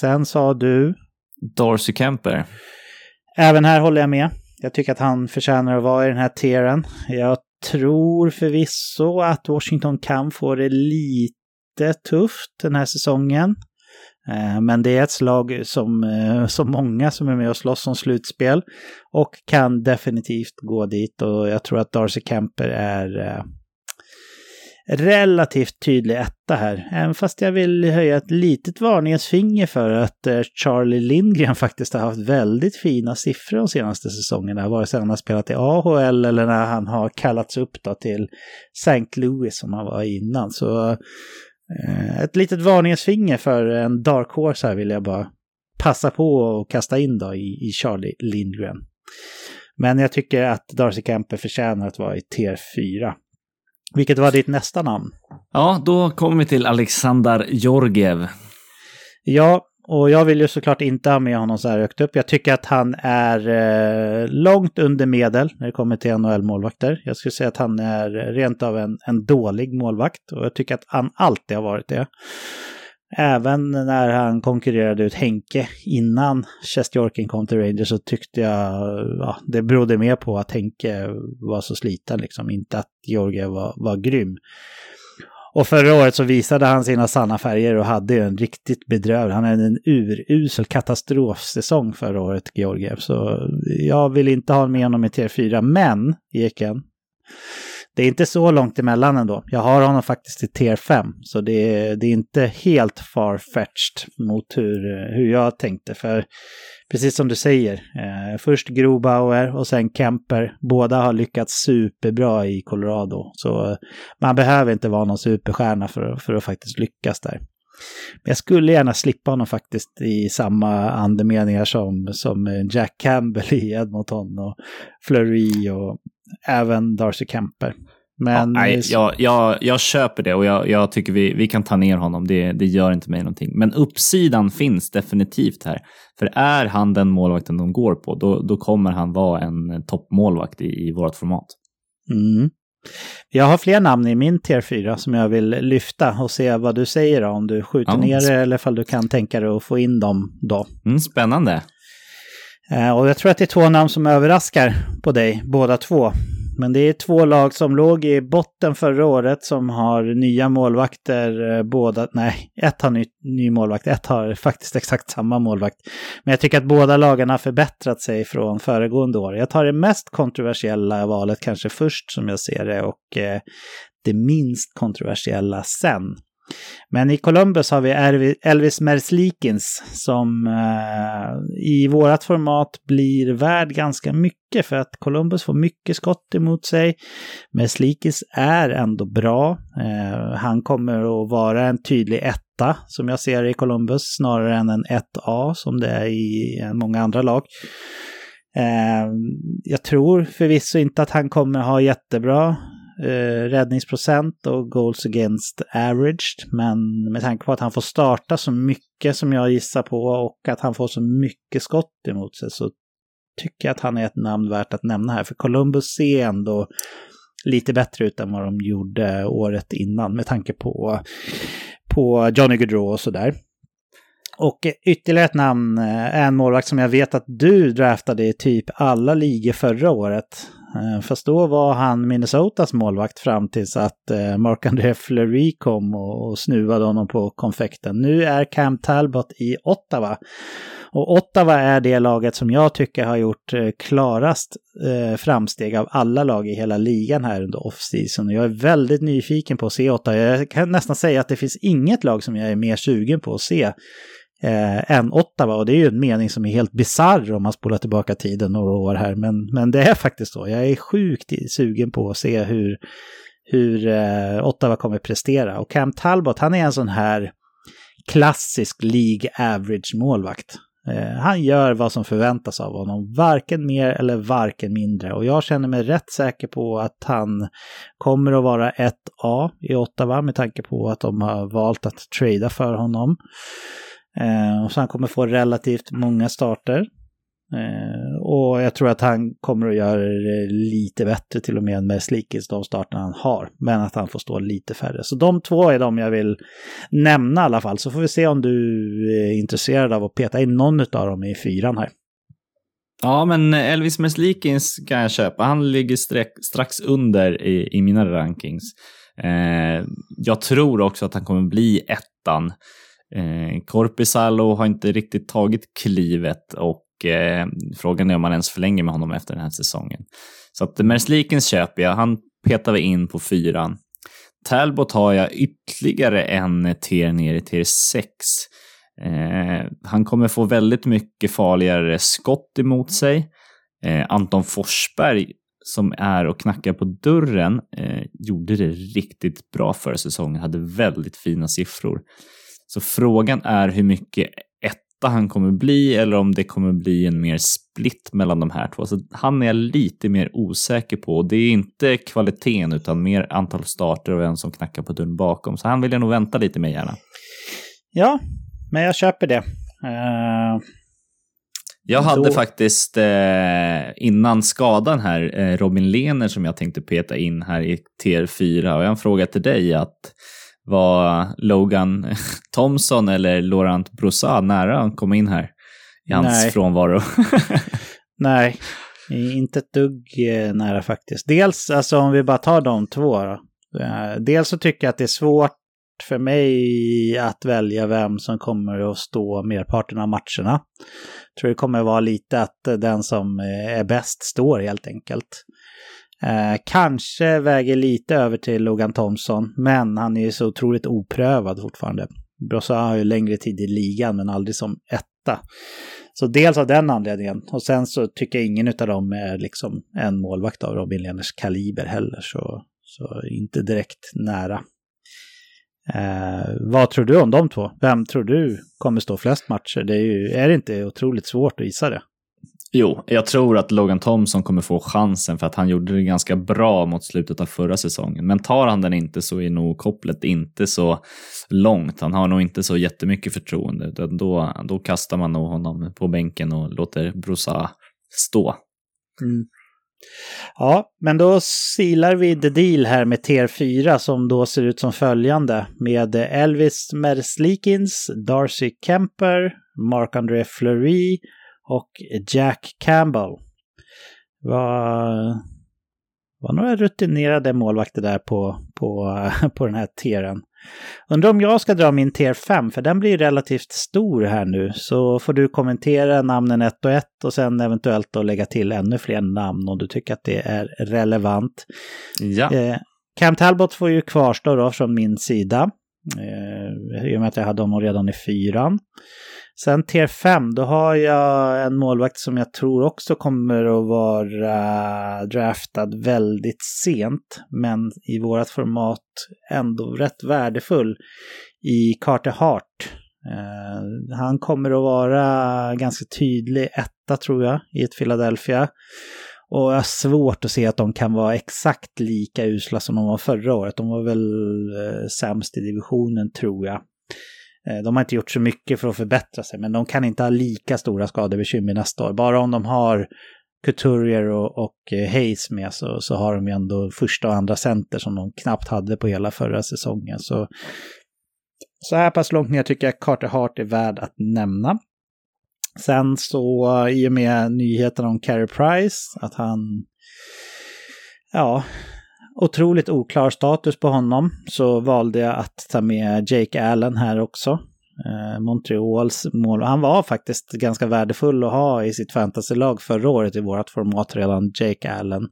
Sen sa du? Darcy Kemper. Även här håller jag med. Jag tycker att han förtjänar att vara i den här tieren. Jag tror förvisso att Washington kan få det lite tufft den här säsongen. Eh, men det är ett slag som, så som många som är med och slåss om slutspel och kan definitivt gå dit och jag tror att Darcy Kemper är eh, relativt tydlig etta här. Även fast jag vill höja ett litet varningens finger för att Charlie Lindgren faktiskt har haft väldigt fina siffror de senaste säsongerna. Vare sig han har spelat i AHL eller när han har kallats upp då till St. Louis som han var innan. Så ett litet varningens finger för en dark horse här vill jag bara passa på och kasta in då i, i Charlie Lindgren. Men jag tycker att Darcy Kemper förtjänar att vara i tier 4. Vilket var ditt nästa namn? Ja, då kommer vi till Alexander Georgiev. Ja, och jag vill ju såklart inte ha med honom så här högt upp. Jag tycker att han är eh, långt under medel när det kommer till NHL-målvakter. Jag skulle säga att han är rent av en, en dålig målvakt och jag tycker att han alltid har varit det. Även när han konkurrerade ut Henke innan Chestjorkin kom till Rangers så tyckte jag ja, det berodde mer på att Henke var så sliten, liksom. inte att Jorge var, var grym. Och förra året så visade han sina sanna färger och hade ju en riktigt bedrövlig, han hade en urusel katastrofsäsong förra året, Georgiev. Så jag vill inte ha med honom i T4, men Eken, det är inte så långt emellan ändå. Jag har honom faktiskt i tier 5, så det är, det är inte helt far-fetched mot hur, hur jag tänkte. För precis som du säger, eh, först Grobauer och sen Kemper. Båda har lyckats superbra i Colorado. Så eh, man behöver inte vara någon superstjärna för, för att faktiskt lyckas där. Men jag skulle gärna slippa honom faktiskt i samma andemeningar som, som Jack Campbell i Edmonton och Fleury och även Darcy Kemper. Men... Ja, nej, jag, jag, jag köper det och jag, jag tycker vi, vi kan ta ner honom. Det, det gör inte mig någonting. Men uppsidan finns definitivt här. För är han den målvakten de går på, då, då kommer han vara en toppmålvakt i, i vårt format. Mm. Jag har fler namn i min tier 4 som jag vill lyfta och se vad du säger om du skjuter ja, ner det eller om du kan tänka dig att få in dem då. Mm, spännande. Eh, och jag tror att det är två namn som överraskar på dig, båda två. Men det är två lag som låg i botten förra året som har nya målvakter. Eh, båda, nej, ett har ny, ny målvakt, ett har faktiskt exakt samma målvakt. Men jag tycker att båda lagen har förbättrat sig från föregående år. Jag tar det mest kontroversiella valet kanske först som jag ser det och eh, det minst kontroversiella sen. Men i Columbus har vi Elvis Merslikins som eh, i vårat format blir värd ganska mycket för att Columbus får mycket skott emot sig. Merslikins är ändå bra. Eh, han kommer att vara en tydlig etta som jag ser i Columbus snarare än en 1A som det är i eh, många andra lag. Eh, jag tror förvisso inte att han kommer ha jättebra eh, räddningsprocent och goals against averaged. Men med tanke på att han får starta så mycket som jag gissar på och att han får så mycket skott emot sig så tycker jag att han är ett namn värt att nämna här. För Columbus ser ändå lite bättre ut än vad de gjorde året innan med tanke på, på Johnny Gaudreau och sådär. Och ytterligare ett namn är en målvakt som jag vet att du draftade i typ alla ligor förra året. Eh, fast då var han Minnesotas målvakt fram tills att eh, Marc-André Fleury kom och snuvade honom på konfekten. Nu är Cam Talbot i Ottawa. Och Ottawa är det laget som jag tycker har gjort eh, klarast eh, framsteg av alla lag i hela ligan här under off-season. Jag är väldigt nyfiken på att se Ottawa. Jag kan nästan säga att det finns inget lag som jag är mer sugen på att se eh, än Ottawa. Och det är ju en mening som är helt bizarr om man spolar tillbaka tiden några år här. Men, men det är faktiskt så. Jag är sjukt sugen på att se hur, hur eh, Ottawa kommer prestera. Och Cam Talbot, han är en sån här klassisk League Average målvakt. Eh, han gör vad som förväntas av honom, varken mer eller varken mindre. Och jag känner mig rätt säker på att han kommer att vara ett A i Ottawa med tanke på att de har valt att trada för honom. Eh, och så han kommer få relativt många starter. Eh, och jag tror att han kommer att göra det lite bättre till och med med Slikis, de starterna han har. Men att han får stå lite färre. Så de två är de jag vill nämna i alla fall. Så får vi se om du är intresserad av att peta in någon av dem i fyran här. Ja, men Elvis Meslikins kan jag köpa. Han ligger strax under i, i mina rankings. Eh, jag tror också att han kommer bli ettan. Eh, Korpisalo har inte riktigt tagit klivet och eh, frågan är om man ens förlänger med honom efter den här säsongen. Så att Merslikens köper jag, han petar vi in på fyran. Talbot har jag ytterligare en tier ner i tier 6. Eh, han kommer få väldigt mycket farligare skott emot sig. Eh, Anton Forsberg som är och knackar på dörren eh, gjorde det riktigt bra förra säsongen, hade väldigt fina siffror. Så frågan är hur mycket etta han kommer bli eller om det kommer bli en mer split mellan de här två. Så han är jag lite mer osäker på. Det är inte kvaliteten utan mer antal starter och vem som knackar på dörren bakom. Så han vill jag nog vänta lite med gärna. Ja, men jag köper det. Uh... Jag hade Då... faktiskt eh, innan skadan här eh, Robin Lehner som jag tänkte peta in här i TR4 och jag har en fråga till dig att var Logan Thompson eller Laurent Brossard nära att komma in här i hans Nej. frånvaro? Nej, inte ett dugg eh, nära faktiskt. Dels, alltså om vi bara tar de två då. Eh, dels så tycker jag att det är svårt för mig att välja vem som kommer att stå merparten av matcherna. Jag tror det kommer att vara lite att den som är bäst står helt enkelt. Eh, kanske väger lite över till Logan Thompson, men han är ju så otroligt oprövad fortfarande. Brossa har ju längre tid i ligan, men aldrig som etta. Så dels av den anledningen. Och sen så tycker jag ingen av dem är liksom en målvakt av Robin Lehners kaliber heller. Så, så inte direkt nära. Eh, vad tror du om de två? Vem tror du kommer stå flest matcher? Det är, ju, är det inte otroligt svårt att gissa det? Jo, jag tror att Logan Thompson kommer få chansen för att han gjorde det ganska bra mot slutet av förra säsongen. Men tar han den inte så är nog kopplet inte så långt. Han har nog inte så jättemycket förtroende. Då, då kastar man nog honom på bänken och låter Brosa stå. Mm. Ja, men då silar vi the deal här med TR4 som då ser ut som följande med Elvis Merslikins, Darcy Kemper, Mark-André Fleury och Jack Campbell. Var, var några rutinerade målvakter där på, på, på den här tieren. Undrar om jag ska dra min tier 5, för den blir relativt stor här nu. Så får du kommentera namnen ett och ett och sen eventuellt då lägga till ännu fler namn om du tycker att det är relevant. Ja. Eh, Cam Talbot får ju kvarstå då från min sida. Eh, I och med att jag hade honom redan i fyran. Sen tier 5, då har jag en målvakt som jag tror också kommer att vara draftad väldigt sent, men i vårat format ändå rätt värdefull i Carter Hart. Eh, han kommer att vara ganska tydlig etta tror jag i ett Philadelphia. Och jag har svårt att se att de kan vara exakt lika usla som de var förra året. De var väl eh, sämst i divisionen tror jag. Eh, de har inte gjort så mycket för att förbättra sig, men de kan inte ha lika stora skadebekymmer nästa år. Bara om de har Couturier och, och eh, Hayes med så, så har de ju ändå första och andra center som de knappt hade på hela förra säsongen. Så, så här pass långt ner tycker jag Carter Hart är värd att nämna. Sen så eh, i och med nyheten om Carey Price, att han ja, otroligt oklar status på honom så valde jag att ta med Jake Allen här också. Eh, Montreals mål. Han var faktiskt ganska värdefull att ha i sitt fantasylag förra året i vårt format redan, Jake Allen.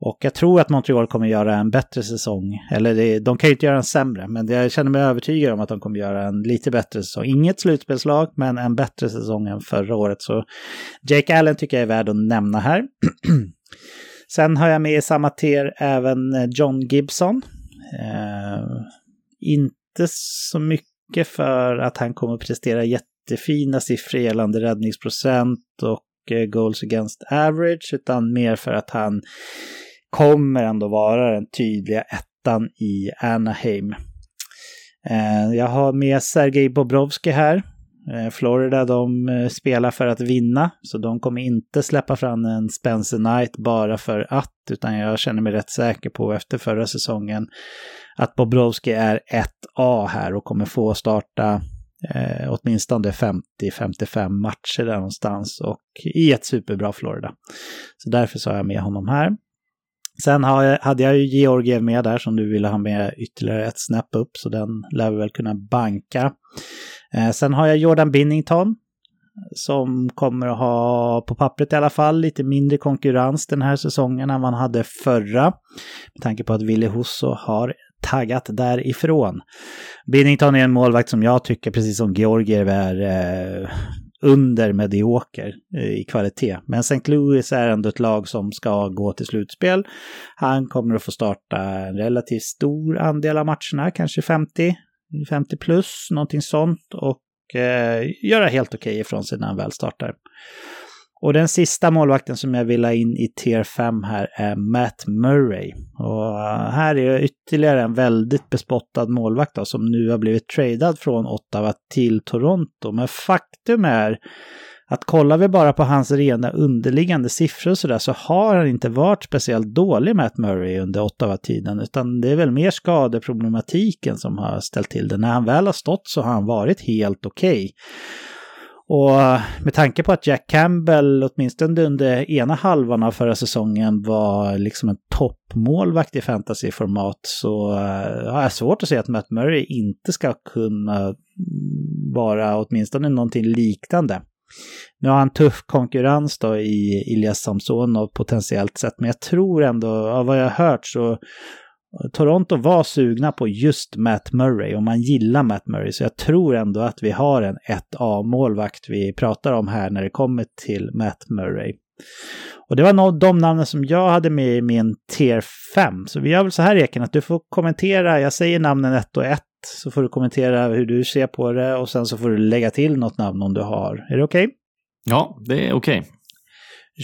Och jag tror att Montreal kommer göra en bättre säsong. Eller det, de kan ju inte göra en sämre, men jag känner mig övertygad om att de kommer göra en lite bättre säsong. Inget slutspelslag, men en bättre säsong än förra året. Så Jake Allen tycker jag är värd att nämna här. Sen har jag med i samma tier även eh, John Gibson. Eh, inte så mycket mycket för att han kommer prestera jättefina siffror gällande räddningsprocent och eh, goals against average, utan mer för att han kommer ändå vara den tydliga ettan i Anaheim. Eh, jag har med Sergej Bobrovski här Eh, Florida de eh, spelar för att vinna, så de kommer inte släppa fram en Spencer Knight bara för att, utan jag känner mig rätt säker på efter förra säsongen att Bobrovski är 1A här och kommer få starta eh, åtminstone 50-55 matcher där någonstans och i ett superbra Florida. Så därför sa jag med honom här. Sen hade jag ju Georgiev med där som du ville ha med ytterligare ett snäpp upp, så den lär vi väl kunna banka. Eh, sen har jag Jordan Binnington som kommer att ha, på pappret i alla fall, lite mindre konkurrens den här säsongen än man hade förra. Med tanke på att Ville Husso har taggat därifrån. Binnington är en målvakt som jag tycker, precis som Georgiev, är eh, under medioker eh, i kvalitet. Men St. Louis är ändå ett lag som ska gå till slutspel. Han kommer att få starta en relativt stor andel av matcherna, kanske 50, 50 plus, någonting sånt. Och eh, göra helt okej okay ifrån sig när han väl startar. Och den sista målvakten som jag vill ha in i tier 5 här är Matt Murray. Och eh, här är ytterligare en väldigt bespottad målvakt då, som nu har blivit tradad från Ottawa till Toronto. Men faktum är att kollar vi bara på hans rena underliggande siffror och sådär så har han inte varit speciellt dålig Matt Murray under Ottawa-tiden utan det är väl mer skadeproblematiken som har ställt till det. När han väl har stått så har han varit helt okej. Okay. Och med tanke på att Jack Campbell åtminstone under ena halvan av förra säsongen var liksom en toppmålvakt i fantasyformat så eh, har jag svårt att se att Matt Murray inte ska kunna vara åtminstone någonting liknande. Nu har han tuff konkurrens då i Ilias Samsonov potentiellt sett, men jag tror ändå, av vad jag har hört så Toronto var sugna på just Matt Murray och man gillar Matt Murray så jag tror ändå att vi har en 1A-målvakt vi pratar om här när det kommer till Matt Murray. Och det var nog de namnen som jag hade med i min tier 5. Så vi gör väl så här Eken, att du får kommentera, jag säger namnen 1 och 1, så får du kommentera hur du ser på det och sen så får du lägga till något namn om du har. Är det okej? Okay? Ja, det är okej. Okay.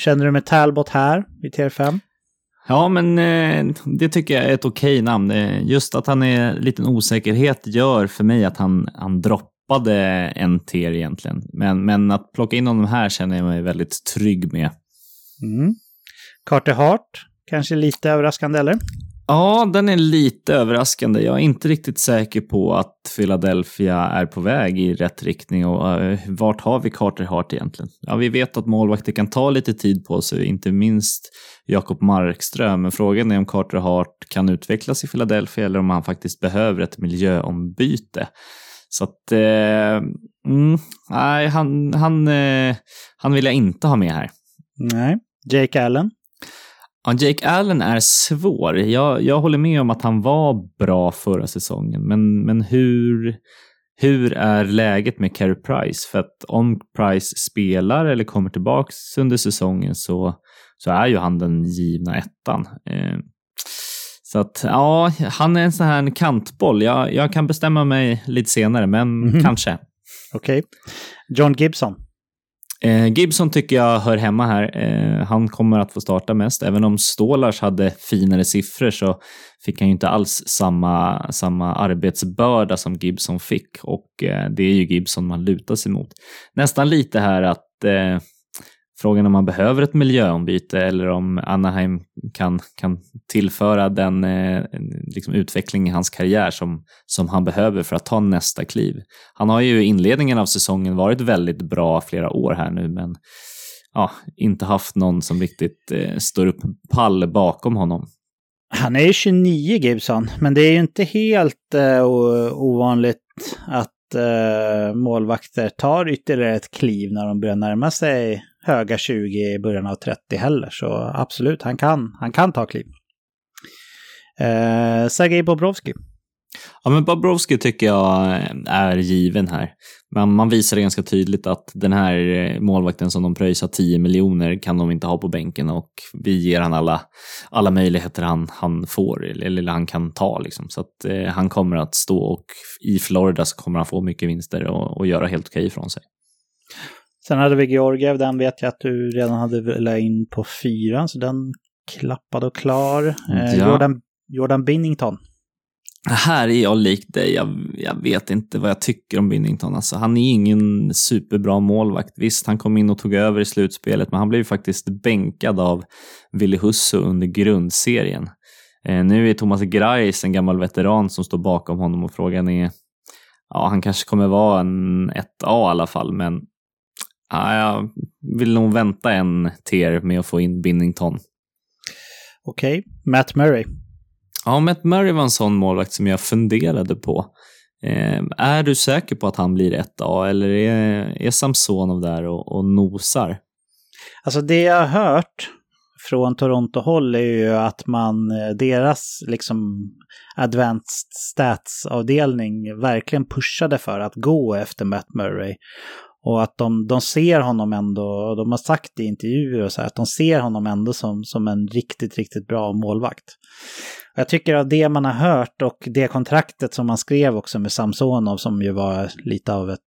Känner du med Talbot här i tier 5? Ja, men eh, det tycker jag är ett okej namn. Just att han är en liten osäkerhet gör för mig att han, han droppade en tier egentligen. Men, men att plocka in honom här känner jag mig väldigt trygg med. Mm. Carter Hart, kanske lite överraskande eller? Ja, den är lite överraskande. Jag är inte riktigt säker på att Philadelphia är på väg i rätt riktning och uh, vart har vi Carter Hart egentligen? Ja, vi vet att målvakter kan ta lite tid på sig, inte minst Jakob Markström, men frågan är om Carter Hart kan utvecklas i Philadelphia eller om han faktiskt behöver ett miljöombyte. Så att, Uh, mm, nej, han, han, uh, han vill jag inte ha med här. Nej. Jake Allen? Ja, Jake Allen är svår. Jag, jag håller med om att han var bra förra säsongen, men, men hur, hur är läget med Carey Price? För att om Price spelar eller kommer tillbaks under säsongen så, så är ju han den givna ettan. Eh, så att ja, han är en sån här kantboll. Jag, jag kan bestämma mig lite senare, men mm. kanske. Okej. Okay. John Gibson? Eh, Gibson tycker jag hör hemma här. Eh, han kommer att få starta mest. Även om Stålars hade finare siffror så fick han ju inte alls samma, samma arbetsbörda som Gibson fick och eh, det är ju Gibson man lutar sig mot. Nästan lite här att eh, Frågan om man behöver ett miljöombyte eller om Anaheim kan, kan tillföra den eh, liksom utveckling i hans karriär som, som han behöver för att ta nästa kliv. Han har ju i inledningen av säsongen varit väldigt bra flera år här nu, men ja, inte haft någon som riktigt eh, står upp pall bakom honom. Han är ju 29 Gibson, men det är ju inte helt eh, ovanligt att eh, målvakter tar ytterligare ett kliv när de börjar närma sig höga 20 i början av 30 heller. Så absolut, han kan, han kan ta kliv. Eh, Sergej Bobrovski. Ja, men Bobrovski tycker jag är given här. Men man visar ganska tydligt att den här eh, målvakten som de pröjsar 10 miljoner kan de inte ha på bänken och vi ger han alla, alla möjligheter han, han får eller han kan ta. Liksom. Så att eh, han kommer att stå och i Florida så kommer han få mycket vinster och, och göra helt okej ifrån sig. Sen hade vi Georgiev, den vet jag att du redan hade velat in på fyran, så den klappad och klar. Eh, ja. Jordan, Jordan Binnington. Här är jag lik dig. Jag, jag, vet inte vad jag tycker om Binnington. Alltså, han är ingen superbra målvakt. Visst, han kom in och tog över i slutspelet, men han blev faktiskt bänkad av Ville Husso under grundserien. Eh, nu är Thomas Greis en gammal veteran som står bakom honom och frågan är, ja, han kanske kommer vara en 1A i alla fall, men Ja, jag vill nog vänta en tier med att få in Binnington. Okej, okay. Matt Murray. Ja, Matt Murray var en sån målvakt som jag funderade på. Eh, är du säker på att han blir 1A eller är, är Samsonov där och, och nosar? Alltså det jag har hört från Toronto-håll är ju att man, eh, deras liksom advanced stats-avdelning verkligen pushade för att gå efter Matt Murray. Och att de, de ser honom ändå, de har sagt i intervjuer och så här, att de ser honom ändå som, som en riktigt, riktigt bra målvakt. Jag tycker av det man har hört och det kontraktet som man skrev också med Samsonov som ju var lite av ett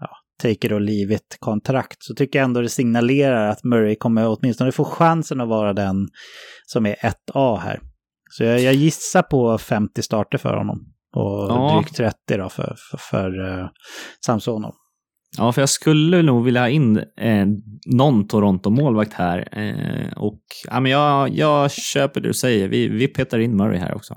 ja, take it or leave it kontrakt så tycker jag ändå det signalerar att Murray kommer åtminstone få chansen att vara den som är 1A här. Så jag, jag gissar på 50 starter för honom och ja. drygt 30 då för, för, för uh, Samsonov. Ja, för jag skulle nog vilja ha in eh, någon Toronto-målvakt här. Eh, och ja, men jag, jag köper det du säger. Vi, vi petar in Murray här också.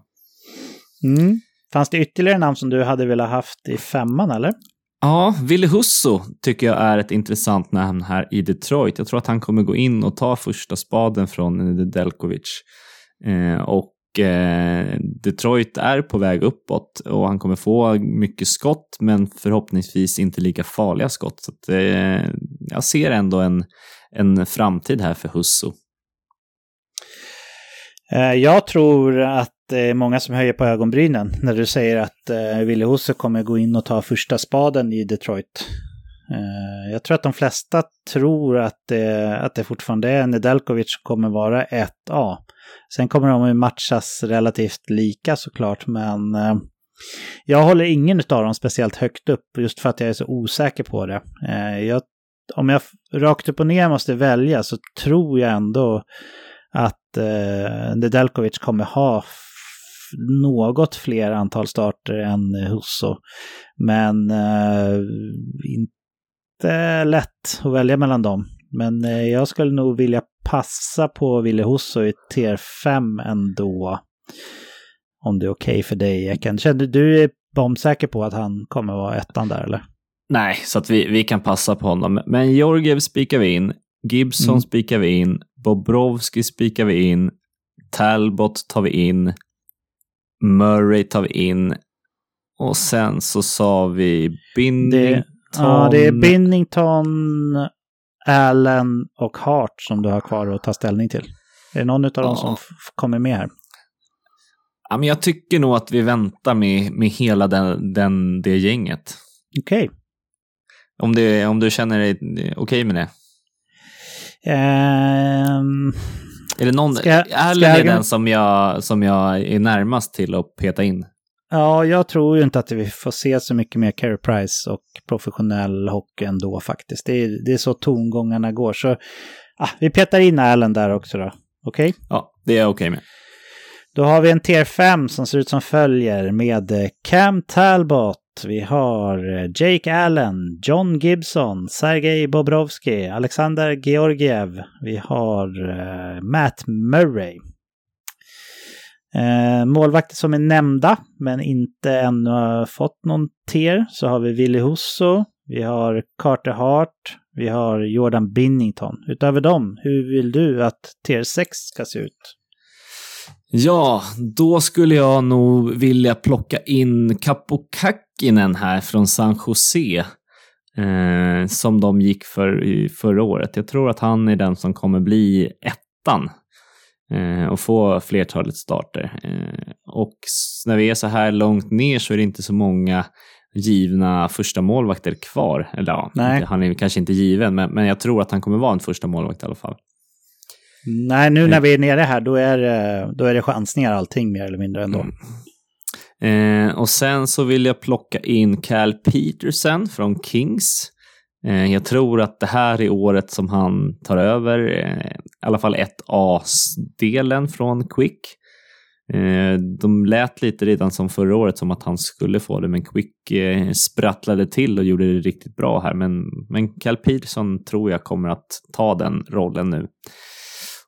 Mm. Fanns det ytterligare namn som du hade velat haft i femman, eller? Ja, Ville Husso tycker jag är ett intressant namn här i Detroit. Jag tror att han kommer gå in och ta första spaden från Nedeljkovic. Eh, och Eh, Detroit är på väg uppåt och han kommer få mycket skott men förhoppningsvis inte lika farliga skott. Så att, eh, jag ser ändå en, en framtid här för Husso. Eh, jag tror att det är många som höjer på ögonbrynen när du säger att eh, Ville Husso kommer gå in och ta första spaden i Detroit. Eh, jag tror att de flesta tror att det, att det fortfarande är Nedeljkovic som kommer vara 1A. Sen kommer de ju matchas relativt lika såklart, men eh, jag håller ingen av dem speciellt högt upp just för att jag är så osäker på det. Eh, jag, om jag rakt upp och ner måste välja så tror jag ändå att eh, Nedeljkovic kommer ha något fler antal starter än Husso. Men eh, inte lätt att välja mellan dem. Men eh, jag skulle nog vilja passa på Ville Husso i tier 5 ändå. Om det är okej okay för dig, Eken. Känner du är bombsäker på att han kommer vara ettan där eller? Nej, så att vi, vi kan passa på honom. Men Georgiev spikar vi in. Gibson mm. spikar vi in. Bobrovski spikar vi in. Talbot tar vi in. Murray tar vi in. Och sen så sa vi Binnington. Det, ja, det är Binnington, Allen och Hart som du har kvar att ta ställning till. Är det någon av dem som kommer med här? Ja, men jag tycker nog att vi väntar med, med hela den, den, det gänget. Okej. Okay. Om, om du känner dig okej okay med det? Um, är det någon, ska, Allen är den som jag, som jag är närmast till att peta in. Ja, jag tror ju inte att vi får se så mycket mer Carey Price och professionell hockey ändå faktiskt. Det är, det är så tongångarna går. Så ah, vi petar in Allen där också då. Okej? Okay? Ja, det är jag okej okay med. Då har vi en tier 5 som ser ut som följer med Cam Talbot, vi har eh, Jake Allen, John Gibson, Sergej Bobrovski, Alexander Georgiev. Vi har uh, Matt Murray. Eh, målvakter som är nämnda men inte ännu fått någon ter, så har vi Willy Husso, vi har Carter Hart, vi har Jordan Binnington. Utöver dem, hur vill du att tier 6 ska se ut? Ja, då skulle jag nog vilja plocka in Kapokakinen här från San Jose. Eh, som de gick för i förra året. Jag tror att han är den som kommer bli ettan och få flertalet starter. Eh, och när vi är så här långt ner så är det inte så många givna första målvakter kvar. Eller ja, Nej. han är kanske inte given, men, men jag tror att han kommer vara en första målvakt i alla fall. Nej, nu när mm. vi är nere här då är, då är det chansningar allting mer eller mindre ändå. Mm. Eh, och sen så vill jag plocka in Cal Peterson från Kings. Eh, jag tror att det här är året som han tar över, eh, i alla fall ett A-delen från Quick. Eh, de lät lite redan som förra året som att han skulle få det, men Quick sprattlade till och gjorde det riktigt bra här. Men, men Cal Peterson tror jag kommer att ta den rollen nu.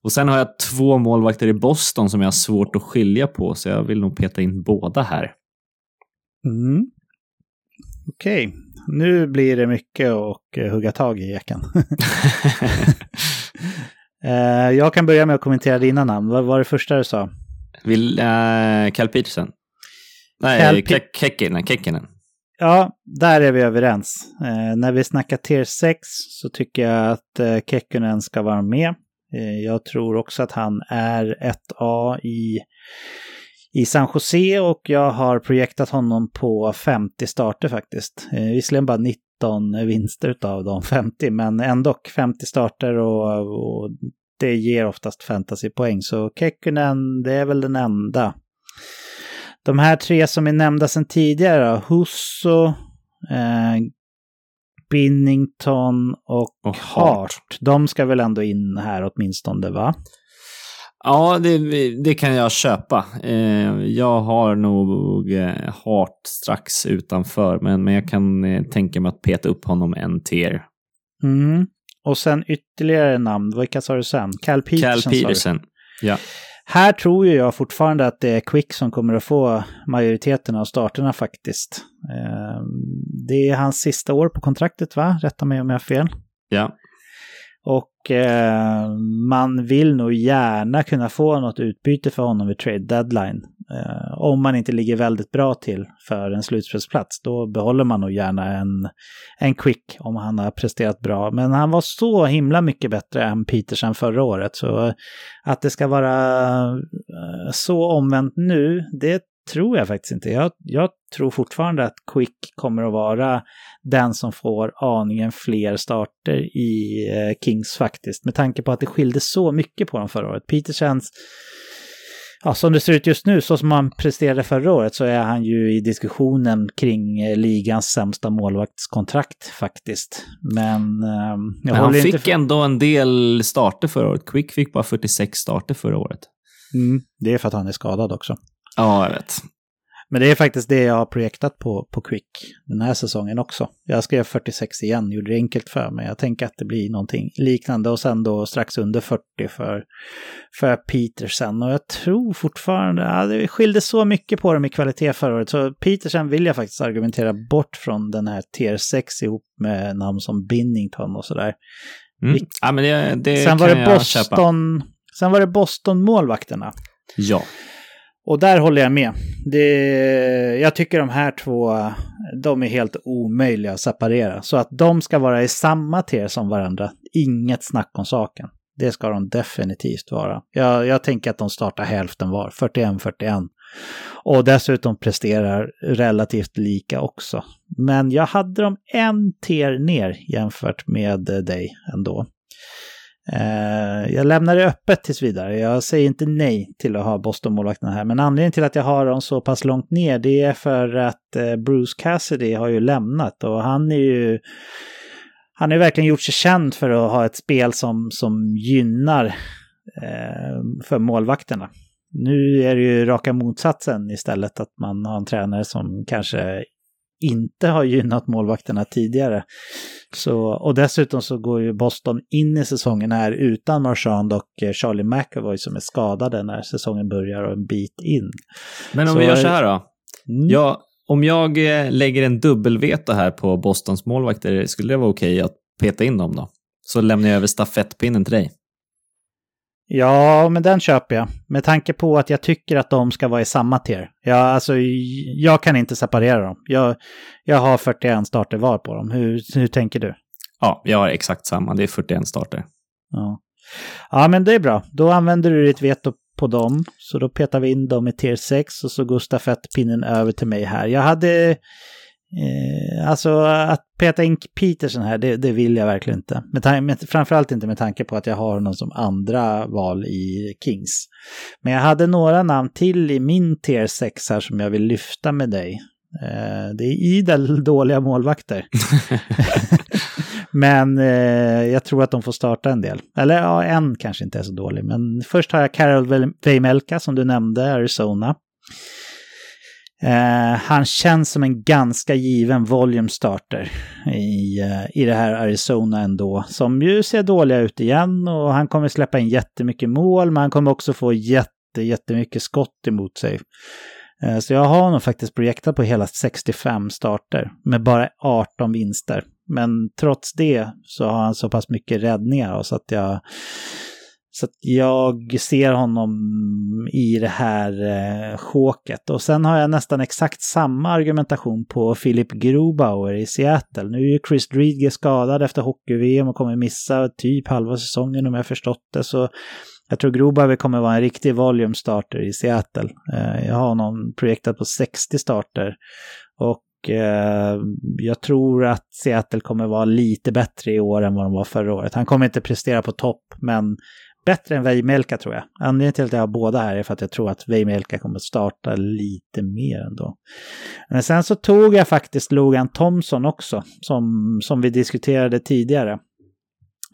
Och sen har jag två målvakter i Boston som jag har svårt att skilja på, så jag vill nog peta in båda här. Mm. Okej, okay nu blir det mycket att eh, hugga tag i eken. Eh, jag kan börja med att kommentera dina namn. Vad var det första du sa? Vill, uh, Cal Peterson. Nej, Kekkinen. Kekkinen. Ja, där är vi överens. Eh, när vi snackar tier 6 så tycker jag att eh, Kekkonen ska vara med. Eh, jag tror också att han är 1A i, i San Jose och jag har projektat honom på 50 starter faktiskt. Eh, visserligen bara 19 vinster av de 50, men ändå 50 starter och, och det ger oftast fantasypoäng. Så Kekkonen, det är väl den enda. De här tre som är nämnda sedan tidigare, Husso, eh, Binnington och, och Hart. Hart. De ska väl ändå in här åtminstone, va? Ja, det, det kan jag köpa. Eh, jag har nog eh, Hart strax utanför, men, men jag kan eh, tänka mig att peta upp honom en tier. Mm. Och sen ytterligare namn, vilka sa du sen? Cal Peterson? Cal Peterson, ja. Här tror ju jag fortfarande att det är Quick som kommer att få majoriteten av starterna faktiskt. Det är hans sista år på kontraktet va? Rätta mig om jag har fel. Ja. Och eh, man vill nog gärna kunna få något utbyte för honom vid trade deadline. Eh, om man inte ligger väldigt bra till för en slutspelsplats, då behåller man nog gärna en, en quick om han har presterat bra. Men han var så himla mycket bättre än Petersen förra året, så att det ska vara eh, så omvänt nu, det tror jag faktiskt inte. Jag, jag, tror fortfarande att Quick kommer att vara den som får aningen fler starter i eh, Kings faktiskt. Med tanke på att det skilde så mycket på dem förra året. Peter känns ja, som det ser ut just nu, så som han presterade förra året, så är han ju i diskussionen kring eh, ligans sämsta målvaktskontrakt faktiskt. Men... Eh, Men han fick för... ändå en del starter förra året. Quick fick bara 46 starter förra året. Mm, det är för att han är skadad också. Ja, jag vet. Men det är faktiskt det jag har projektat på, på Quick den här säsongen också. Jag skrev 46 igen, gjorde det enkelt för mig. Jag tänker att det blir någonting liknande och sen då strax under 40 för, för Petersen. Och jag tror fortfarande, ja, det skilde så mycket på dem i kvalitet förra året. Så Petersen vill jag faktiskt argumentera bort från den här tier 6 ihop med namn som Binnington och sådär. Mm. Ja, men det, det sen var det Boston, Sen var det Boston-målvakterna. Ja. Och där håller jag med. Det, jag tycker de här två, de är helt omöjliga att separera. Så att de ska vara i samma tier som varandra, inget snack om saken. Det ska de definitivt vara. Jag, jag tänker att de startar hälften var, 41-41. Och dessutom presterar relativt lika också. Men jag hade dem en tier ner jämfört med dig ändå. Eh, jag lämnar det öppet tills vidare. Jag säger inte nej till att ha Boston-målvakterna här. Men anledningen till att jag har dem så pass långt ner det är för att eh, Bruce Cassidy har ju lämnat och han är ju... Han har verkligen gjort sig känd för att ha ett spel som, som gynnar eh, för målvakterna. Nu är det ju raka motsatsen istället, att man har en tränare som kanske inte har gynnat målvakterna tidigare. Så, och dessutom så går ju Boston in i säsongen här utan Marchand och eh, Charlie McAvoy som är skadade när säsongen börjar och en bit in. Men om så, vi gör så här då. Mm. Ja, om jag eh, lägger en dubbelveto här på Bostons målvakter, skulle det vara okej okay att peta in dem då? Så lämnar jag över stafettpinnen till dig. Ja, men den köper jag. Med tanke på att jag tycker att de ska vara i samma tier. Ja, alltså, jag kan inte separera dem. Jag, jag har 41 starter var på dem. Hur, hur tänker du? Ja, jag har exakt samma. Det är 41 starter. Ja. ja, men det är bra. Då använder du ditt veto på dem. Så då petar vi in dem i tier 6 och så går stafettpinnen över till mig här. Jag hade Eh, alltså att peta in Peterson här, det, det vill jag verkligen inte. Med, med, framförallt inte med tanke på att jag har honom som andra val i Kings. Men jag hade några namn till i min tier 6 här som jag vill lyfta med dig. Eh, det är idel dåliga målvakter. men eh, jag tror att de får starta en del. Eller ja, en kanske inte är så dålig. Men först har jag Carol Veimelka som du nämnde, Arizona. Eh, han känns som en ganska given volume starter i, uh, i det här Arizona ändå. Som ju ser dåliga ut igen och han kommer släppa in jättemycket mål men han kommer också få jätte, jättemycket skott emot sig. Uh, så jag har nog faktiskt projektat på hela 65 starter med bara 18 vinster. Men trots det så har han så pass mycket räddningar så att jag så jag ser honom i det här eh. Och sen har jag nästan exakt samma argumentation på Philip Grobauer i Seattle. Nu är ju Chris Driedge skadad efter hockey-VM och kommer missa typ halva säsongen om jag förstått det. Så jag tror Grobauer kommer vara en riktig volume starter i Seattle. Eh, jag har honom projektat på 60 starter. Och eh, jag tror att Seattle kommer vara lite bättre i år än vad de var förra året. Han kommer inte prestera på topp, men bättre än Veimelka tror jag. Anledningen till att jag har båda här är för att jag tror att Veimelka kommer starta lite mer ändå. Men sen så tog jag faktiskt Logan Thompson också, som, som vi diskuterade tidigare.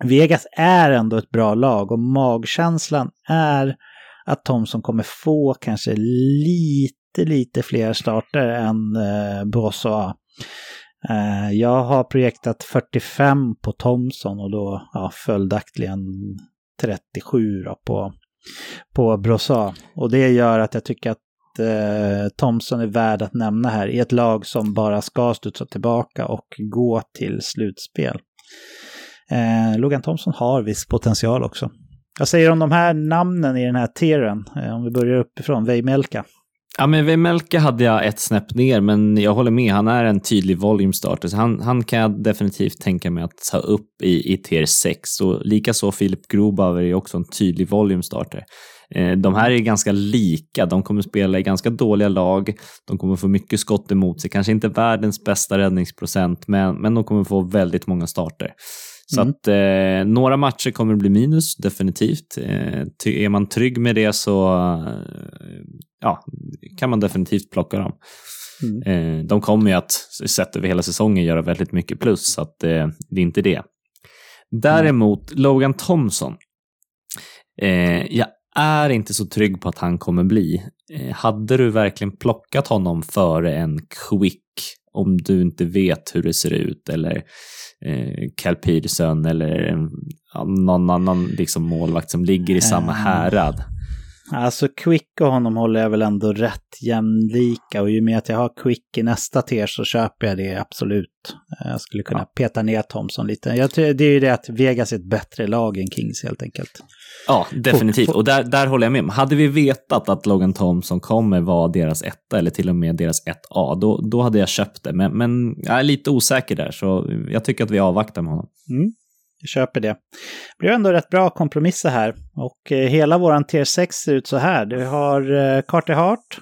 Vegas är ändå ett bra lag och magkänslan är att Thompson kommer få kanske lite, lite fler starter än eh, Brossoa. Eh, jag har projektat 45 på Thompson och då ja, följaktligen 37 då på, på Brossa. Och det gör att jag tycker att eh, Thompson är värd att nämna här i ett lag som bara ska studsa tillbaka och gå till slutspel. Eh, Logan Thompson har viss potential också. Jag säger om de här namnen i den här tieren, eh, om vi börjar uppifrån, Veimelka. Ja, men Vemelka hade jag ett snäpp ner, men jag håller med. Han är en tydlig volume starter, så han, han kan jag definitivt tänka mig att ta upp i, i tier 6. Och likaså Filip Grobauer är också en tydlig volume starter. Eh, de här är ganska lika. De kommer spela i ganska dåliga lag. De kommer få mycket skott emot sig. Kanske inte världens bästa räddningsprocent, men, men de kommer få väldigt många starter. Så mm. att eh, några matcher kommer bli minus, definitivt. Eh, är man trygg med det så eh, ja, kan man definitivt plocka dem. Mm. Eh, de kommer ju att, sett över hela säsongen, göra väldigt mycket plus, så att eh, det är inte det. Däremot, mm. Logan Thompson. Eh, jag är inte så trygg på att han kommer bli. hade du verkligen plockat honom före en quick om du inte vet hur det ser ut eller eh, Cal Peterson eller ja, någon annan liksom målvakt som ligger i samma eh. härad. Alltså Quick och honom håller jag väl ändå rätt jämlika och ju mer att jag har Quick i nästa tier så köper jag det absolut. Jag skulle kunna ja. peta ner Thomson lite. Jag tror, det är ju det att Vegas är ett bättre lag än Kings helt enkelt. Ja, definitivt. Och där, där håller jag med. Hade vi vetat att Logan Thompson kommer vara deras etta eller till och med deras 1A, då, då hade jag köpt det. Men, men jag är lite osäker där, så jag tycker att vi avvaktar med honom. Mm. Jag köper det. Det blir ändå rätt bra kompromisser här. Och eh, hela våran tier 6 ser ut så här. Du har eh, Carter Hart.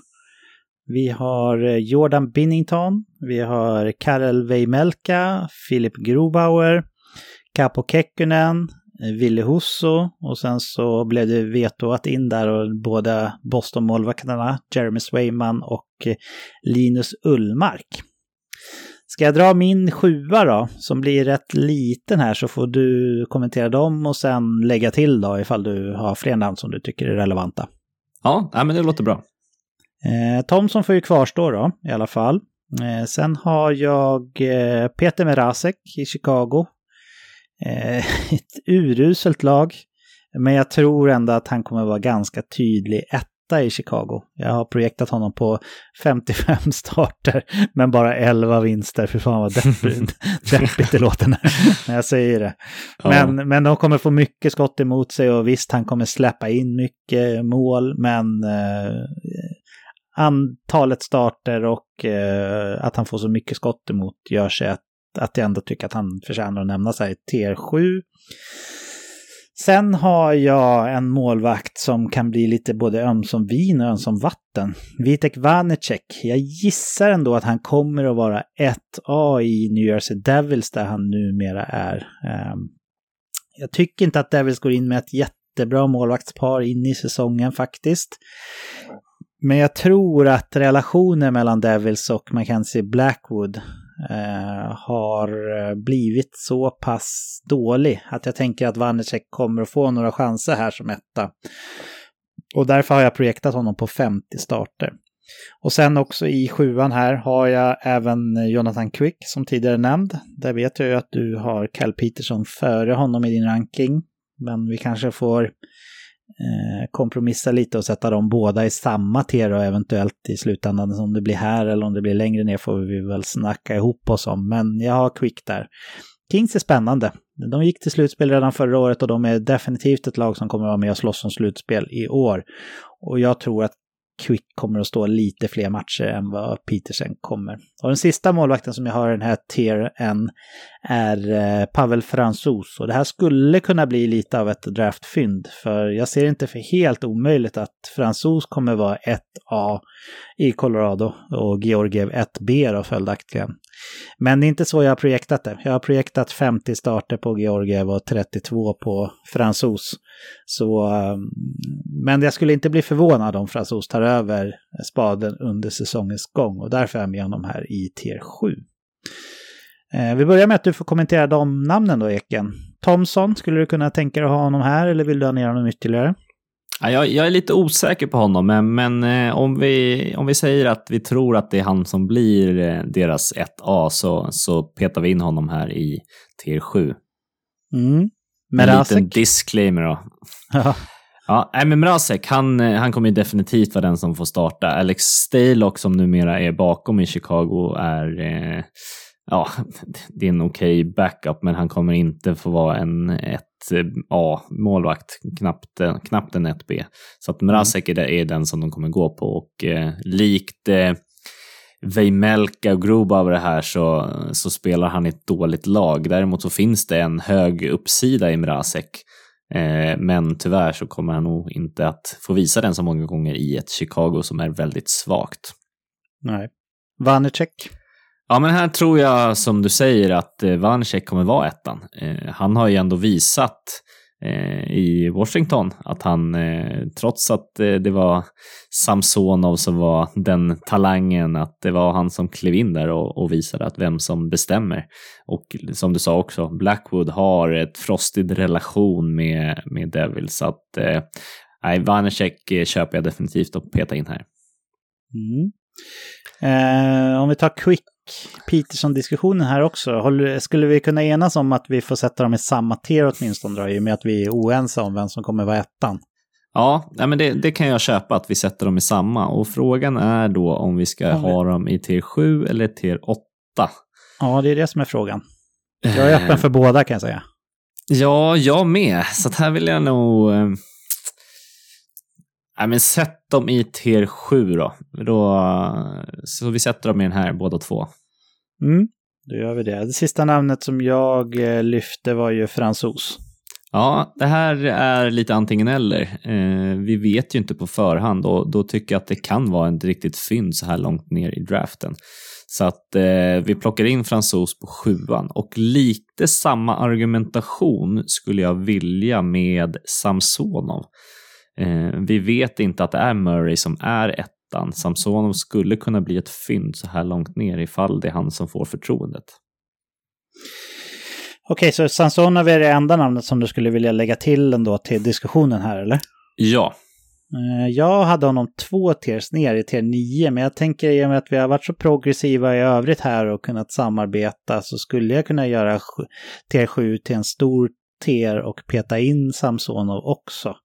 Vi har eh, Jordan Binnington. Vi har Karel Weimelka. Filip Grobauer. Capo Kekkonen. Eh, Ville Husso och sen så blev det vetoat in där och båda Boston-målvakterna, Jeremy Swayman och eh, Linus Ullmark. Ska jag dra min sjua då, som blir rätt liten här, så får du kommentera dem och sen lägga till då ifall du har fler namn som du tycker är relevanta. Ja, men det låter bra. Eh, Thomson får ju kvarstå då, i alla fall. Eh, sen har jag eh, Peter Merasek i Chicago. Eh, ett uruselt lag. Men jag tror ändå att han kommer vara ganska tydlig ett i Chicago. Jag har projektat honom på 55 starter, men bara 11 vinster. För fan vad deppigt, deppigt det låter när, när jag säger det. Men, ja. men de kommer få mycket skott emot sig och visst, han kommer släppa in mycket mål, men eh, antalet starter och eh, att han får så mycket skott emot gör sig att, att jag ändå tycker att han förtjänar att nämna sig. TR7. Sen har jag en målvakt som kan bli lite både ömsom vin och ömsom vatten. Vitek Vanecek. Jag gissar ändå att han kommer att vara 1A i New Jersey Devils där han numera är. Ehm, jag tycker inte att Devils går in med ett jättebra målvaktspar in i säsongen faktiskt. Men jag tror att relationen mellan Devils och Mackenzie Blackwood eh, har eh, blivit så pass dålig att jag tänker att Vanecek kommer att få några chanser här som etta. Och därför har jag projektat honom på 50 starter. Och sen också i sjuan här har jag även Jonathan Quick som tidigare nämnd. Där vet jag ju att du har Cal Peterson före honom i din ranking. Men vi kanske får Eh, kompromissa lite och sätta dem båda i samma tera och eventuellt i slutändan om det blir här eller om det blir längre ner får vi väl snacka ihop oss om. Men jag har Quick där. Kings är spännande. De gick till slutspel redan förra året och de är definitivt ett lag som kommer att vara med och slåss om slutspel i år. Och jag tror att Quick kommer att stå lite fler matcher än vad Petersen kommer. Och den sista målvakten som jag har i den här tier N är eh, Pavel Fransos. Och det här skulle kunna bli lite av ett draftfynd. För jag ser inte för helt omöjligt att Fransos kommer vara 1A i Colorado och Georgiev 1B då följaktligen. Men det är inte så jag har projektat det. Jag har projektat 50 starter på Georgiev och 32 på Fransos. Så, ehm, men jag skulle inte bli förvånad om Fransos tar över spaden under säsongens gång och därför är jag med honom här i tier 7. Eh, vi börjar med att du får kommentera de namnen då, Eken. Thomson, skulle du kunna tänka dig att ha honom här eller vill du ha ner honom ytterligare? Ja, jag, jag, är lite osäker på honom, men, men eh, om, vi, om vi säger att vi tror att det är han som blir eh, deras 1A så, så petar vi in honom här i tier 7. Mm. Merasek? En liten disclaimer då. Ja, nej, men Mrazek, han, eh, han kommer definitivt vara den som får starta. Alex Stalock som numera är bakom i Chicago är, eh, ja, det är en okej okay backup, men han kommer inte få vara en, ett A-målvakt, knappt, knappt en 1B. Så att Mrazek mm. är den som de kommer gå på och eh, likt eh, Vejmelka och det här så, så spelar han i ett dåligt lag. Däremot så finns det en hög uppsida i Mrazek. Eh, men tyvärr så kommer han nog inte att få visa den så många gånger i ett Chicago som är väldigt svagt. Nej. Vanecek? Ja, men här tror jag som du säger att eh, Vanecek kommer vara ettan. Eh, han har ju ändå visat eh, i Washington. Att han, trots att det var Samsonov som var den talangen, att det var han som klev in där och, och visade att vem som bestämmer. Och som du sa också, Blackwood har ett frostig relation med, med Devil, så att eh, Vanecek köper jag definitivt att peta in här. Mm. Eh, om vi tar Quick Peterson-diskussionen här också. Skulle vi kunna enas om att vi får sätta dem i samma tier åtminstone då, i och med att vi är oense om vem som kommer vara ettan? Ja, men det, det, kan jag köpa att vi sätter dem i samma. Och frågan är då om vi ska ha dem i tier 7 eller tier 8. Ja, det är det som är frågan. Jag är öppen för båda kan jag säga. Ja, jag med. Så här vill jag nog... Nej, men sätt dem i tier 7 då. då. Så vi sätter dem i den här båda två. Mm, då gör vi det. Det sista namnet som jag eh, lyfte var ju fransos. Ja, det här är lite antingen eller. Eh, vi vet ju inte på förhand och då tycker jag att det kan vara ett riktigt fynd så här långt ner i draften. Så att eh, vi plockar in fransos på sjuan och lite samma argumentation skulle jag vilja med Samsonov. Eh, vi vet inte att det är Murray som är ettan. Samsonov skulle kunna bli ett fynd så här långt ner ifall det är han som får förtroendet. Okej, så Samsonov är det enda namnet som du skulle vilja lägga till ändå till diskussionen här, eller? Ja. Eh, jag hade honom två tiers ner i tier 9, men jag tänker i och med att vi har varit så progressiva i övrigt här och kunnat samarbeta så skulle jag kunna göra tier 7 till en stor tier och peta in Samsonov också.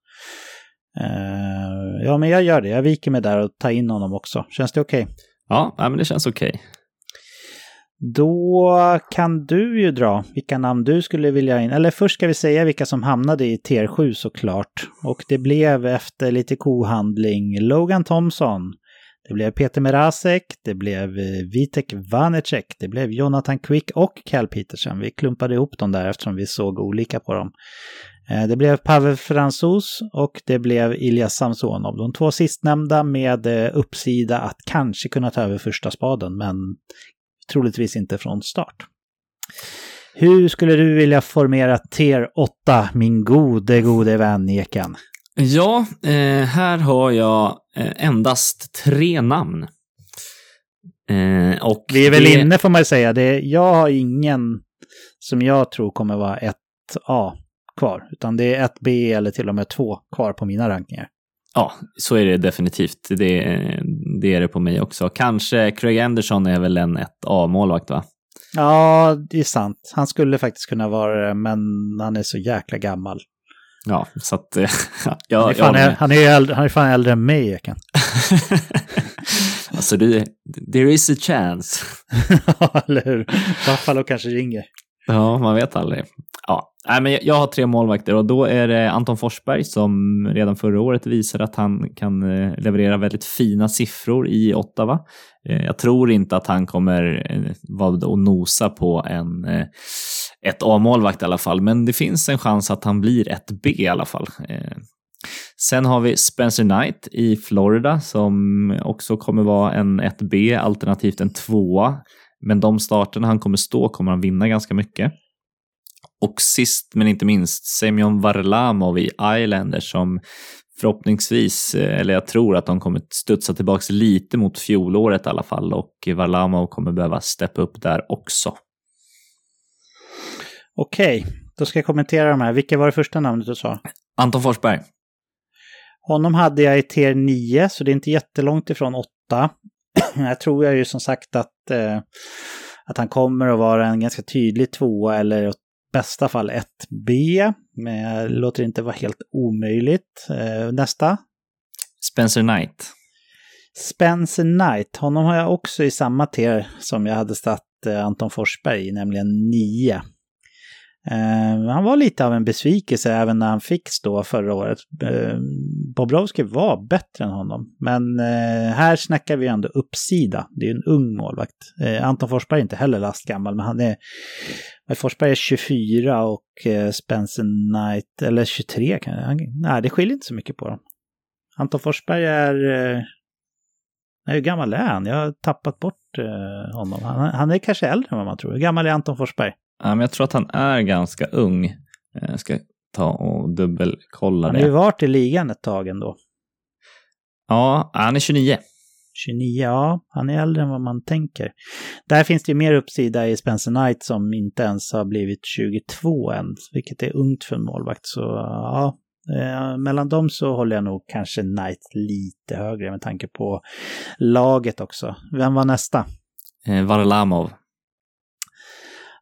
Uh, ja, men jag gör det. Jag viker mig där och tar in honom också. Känns det okej? Okay? Ja, men det känns okej. Okay. Då kan du ju dra vilka namn du skulle vilja in. Eller först ska vi säga vilka som hamnade i tier 7 såklart. Och det blev efter lite kohandling Logan Thompson. Det blev Peter Merasek, det blev eh, Vitek Vanecek, det blev Jonathan Quick och Cal Petersen. Vi klumpade ihop dem där eftersom vi såg olika på dem. Eh, det blev Pavel Fransos och det blev Ilja Samsonov. De två sistnämnda med eh, uppsida att kanske kunna ta över första spaden, men troligtvis inte från start. Hur skulle du vilja formera TER 8, min gode, gode vän Eken? Ja, eh, här har jag eh, endast tre namn. Eh, och Vi är väl det... inne får man säga. Det, jag har ingen som jag tror kommer vara ett A kvar, utan det är ett B eller till och med två kvar på mina rankningar. Ja, så är det definitivt. Det, det är det på mig också. Kanske Craig Anderson är väl en 1A-målvakt, va? Ja, det är sant. Han skulle faktiskt kunna vara det, men han är så jäkla gammal. Ja, så att... ja, han, är fan, jag, han, är äldre, han är fan äldre än mig, Ekan. alltså, det, there is a chance. ja, eller hur? Buffalo kanske ringer. Ja, man vet aldrig. Ja, Nej, men jag har tre målvakter och då är det Anton Forsberg som redan förra året visade att han kan eh, leverera väldigt fina siffror i Ottawa. Eh, jag tror inte att han kommer eh, vara och nosa på en, ett A-målvakt i alla fall, men det finns en chans att han blir ett B i alla fall. Eh, sen har vi Spencer Knight i Florida som också kommer vara en 1B alternativt en 2 Men de starterna han kommer stå kommer han vinna ganska mycket. Och sist men inte minst Semyon Varlamov i Islanders som förhoppningsvis, eh, eller jag tror att de kommer studsa tillbaka lite mot fjolåret i alla fall och Varlamov kommer behöva steppa upp där också. Okej, då ska jag kommentera de här. Vilka var det första namnet du sa? Anton Forsberg. Honom hade jag i tier 9, så det är inte jättelångt ifrån 8. jag tror jag ju som sagt att, eh, att han kommer att vara en ganska tydlig tvåa eller bästa fall 1B, men låter inte vara helt omöjligt. Eh, nästa. Spencer Knight. Spencer Knight, honom har jag också i samma tier som jag hade satt eh, Anton Forsberg i, nämligen 9. Eh, han var lite av en besvikelse även när han fick stå förra året. Eh, Bobrovski var bättre än honom. Men eh, här snackar vi ändå uppsida. Det är en ung målvakt. Eh, Anton Forsberg är inte heller lastgammal, men han är... Forsberg är 24 och eh, Spencer Knight, eller 23 kan jag... Nej, det skiljer inte så mycket på dem. Anton Forsberg är... Eh, Nej, hur gammal är han? Jag har tappat bort eh, honom. Han, han, är kanske äldre än vad man tror. Hur gammal är Anton Forsberg? Men jag tror att han är ganska ung. Jag eh, ska ta och dubbelkolla det. Han har ju varit i ligan ett tag ändå. Ja, han är 29. 29, ja, han är äldre än vad man tänker. Där finns det ju mer uppsida i Spencer Knight som inte ens har blivit 22 än, vilket är ungt för en målvakt. Så ja, Eh, mellan dem så håller jag nog kanske Knight lite högre med tanke på laget också. Vem var nästa? Eh, Varlamov.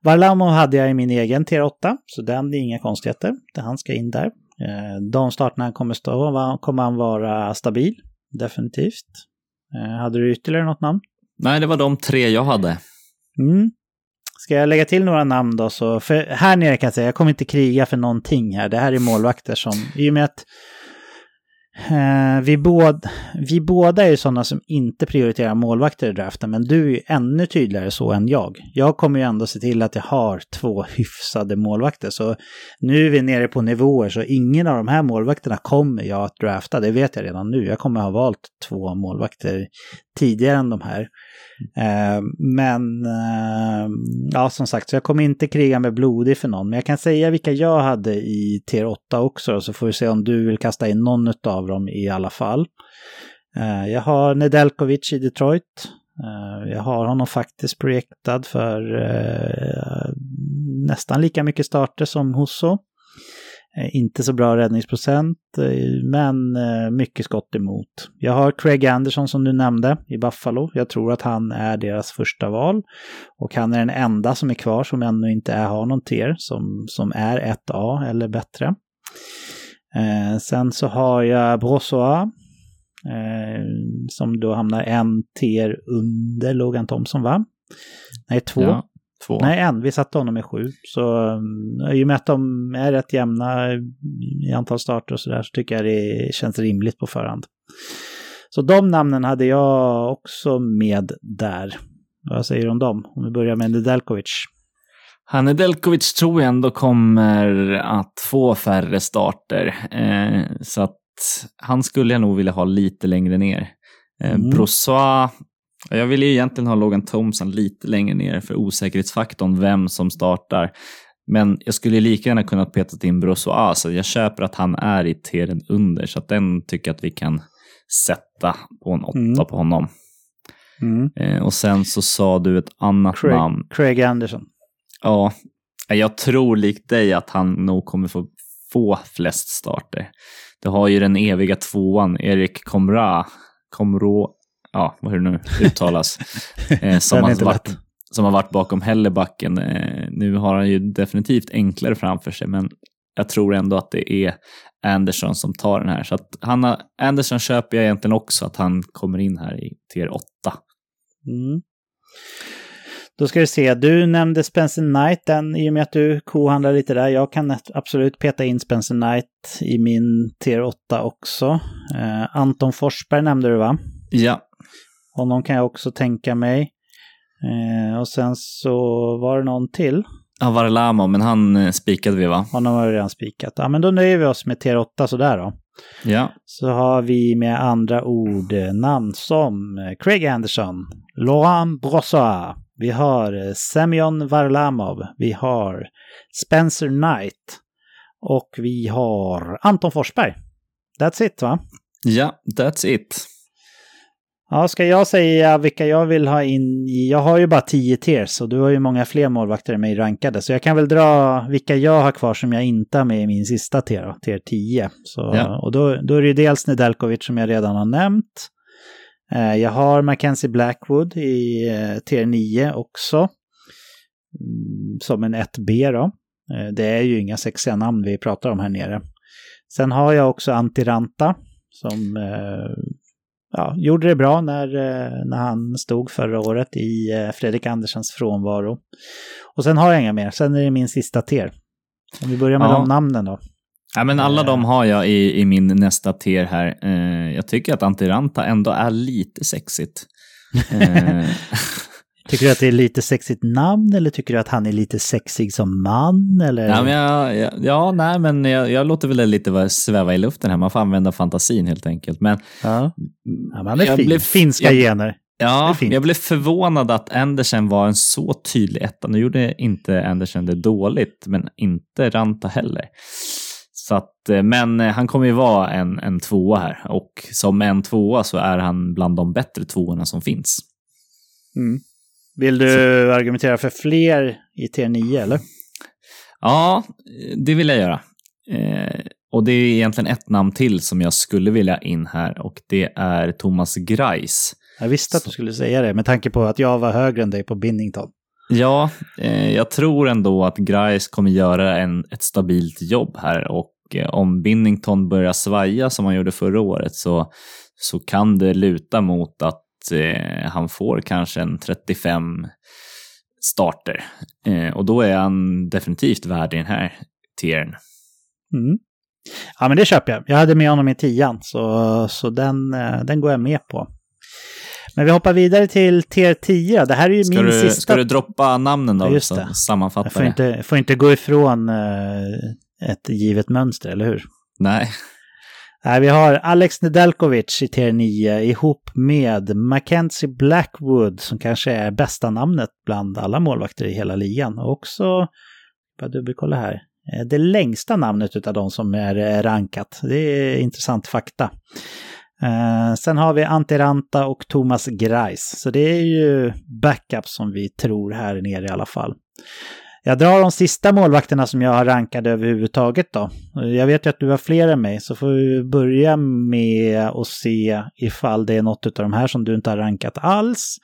Varlamov hade jag i min egen tier 8, så den är inga konstigheter. Han ska in där. Eh, de starterna han kommer stå kommer han vara stabil, definitivt. Eh, hade du ytterligare något namn? Nej, det var de tre jag hade. Mm. Ska jag lägga till några namn då så, för här nere kan jag säga, jag kommer inte kriga för någonting här. Det här är målvakter som, i och med att eh, vi, båd, vi båda är ju sådana som inte prioriterar målvakter i draften, men du är ju ännu tydligare så än jag. Jag kommer ju ändå se till att jag har två hyfsade målvakter, så nu är vi nere på nivåer, så ingen av de här målvakterna kommer jag att drafta, det vet jag redan nu. Jag kommer ha valt två målvakter tidigare än de här. Eh, men eh, ja, som sagt, så jag kommer inte kriga med blodig för någon. Men jag kan säga vilka jag hade i tier 8 också, så får vi se om du vill kasta in någon av dem i alla fall. Eh, jag har Nedelkovic i Detroit. Jag har honom faktiskt projektad för nästan lika mycket starter som Husso. Eh, inte så bra räddningsprocent, eh, men eh, mycket skott emot. Jag har Craig Anderson som du nämnde i Buffalo. Jag tror att han är deras första val. Och han är den enda som är kvar som ännu inte är, har någon tier, som, som är 1A eller bättre. Eh, sen så har jag Brossoa, eh, som då hamnar en tier under Logan Thompson va? Nej, två. Ja. Två. Nej, en. Vi satte honom i sju. Så um, i och med att de är rätt jämna i antal starter och sådär så tycker jag det känns rimligt på förhand. Så de namnen hade jag också med där. Vad säger du om dem? Om vi börjar med Nedeljkovic. Han Nedeljkovic tror jag ändå kommer att få färre starter. Eh, så att han skulle jag nog vilja ha lite längre ner. Eh, mm. Brossois jag vill ju egentligen ha Logan Thompson lite längre ner för osäkerhetsfaktorn, vem som startar. Men jag skulle lika gärna kunna peta in Brossoa, så jag köper att han är i teren under, så att den tycker jag att vi kan sätta på en åtta mm. på honom. Mm. Eh, och sen så sa du ett annat Craig, namn. Craig Anderson. Ja, jag tror likt dig att han nog kommer få få flest starter. Du har ju den eviga tvåan, Erik Komra, Komro, ja, vad det nu uttalas, eh, som, har varit, som har varit bakom Hellebacken. Eh, nu har han ju definitivt enklare framför sig, men jag tror ändå att det är Anderson som tar den här. Så att Hanna, Anderson köper jag egentligen också att han kommer in här i tier 8. Mm. Då ska vi se, du nämnde Spencer Knight, den, i och med att du kohandlar lite där. Jag kan absolut peta in Spencer Knight i min tier 8 också. Eh, Anton Forsberg nämnde du va? Ja. Honom kan jag också tänka mig. Eh, och sen så var det någon till. Ja, Varlamo, men han eh, spikade vi va? Honom har vi redan spikat. Ja, men då nöjer vi oss med tier 8 sådär då. Ja. Så har vi med andra ord eh, namn som eh, Craig Anderson, Laurent Brossois, vi har Semyon Varlamov, vi har Spencer Knight och vi har Anton Forsberg. That's it va? Ja, that's it. Ja, ska jag säga vilka jag vill ha in i... Jag har ju bara 10 tiers och du har ju många fler målvakter än mig rankade. Så jag kan väl dra vilka jag har kvar som jag inte har med i min sista tier, tier 10. Så, ja. Och då, då är det ju dels Nedeljkovic som jag redan har nämnt. Eh, jag har Mackenzie Blackwood i eh, tier 9 också. Mm, som en 1B då. Eh, det är ju inga sexiga namn vi pratar om här nere. Sen har jag också Antiranta som ja, gjorde det bra när, när han stod förra året i Fredrik Andersens frånvaro. Och sen har jag inga mer, sen är det min sista tier. Om vi börjar med Ja. de namnen då. Ja, men alla de har jag i, i min nästa tier här. Eh, jag tycker att Antiranta ändå är lite sexigt. Tycker du att det är lite sexigt namn eller tycker du att han är lite sexig som man? Eller? ja, men jag, jag, ja, nej, men jag, jag låter väl det lite sväva i luften här. Man får använda fantasin helt enkelt. Men ja. ja, men Jag fin. blev- Finska jag- gener. Ja, jag blev förvånad att Andersen var en så tydlig etta. Nu gjorde inte Andersen det dåligt, men inte Ranta heller. Så att, eh, men eh, han kommer ju vara en, en tvåa här och som en tvåa så är han bland de bättre tvåorna som finns. Mm. Vill du argumentera för fler i T9 eller? Ja, det vill jag göra. Eh, och det är egentligen ett namn till som jag skulle vilja in här och det är Thomas Greis. Jag visste att du skulle säga det med tanke på att jag var högre än dig på Binnington. Ja, eh, jag tror ändå att Grice kommer göra en, ett stabilt jobb här och eh, om Binnington börjar svaja som han gjorde förra året så, så kan det luta mot att eh, han får kanske en 35 starter. Eh, och då är han definitivt värd i den här tiern. Mm. Ja men det köper jag. Jag hade med honom i tian så, så den, eh, den går jag med på. Men vi hoppar vidare till tier 10. Det här är ju Ska min du, sista. ska du droppa namnen Ja, då? just så det. jag sammanfattar får det. inte, får inte gå ifrån eh, ett givet mönster, eller hur? Nej. Nej, vi har Alex Nedelkovic i tier 9 ihop med Mackenzie Blackwood som kanske är bästa namnet bland alla målvakter i hela ligan. Och också, bara dubbelkolla här, eh, det längsta namnet utav de som är eh, rankat. Det är intressant fakta. Eh, sen har vi Ante Ranta och Thomas Greis. Så det är ju backup som vi tror här nere i alla fall. Jag drar de sista målvakterna som jag har rankat överhuvudtaget då. Jag vet ju att du har fler än mig, så får vi börja med att se ifall det är något av de här som du inte har rankat alls.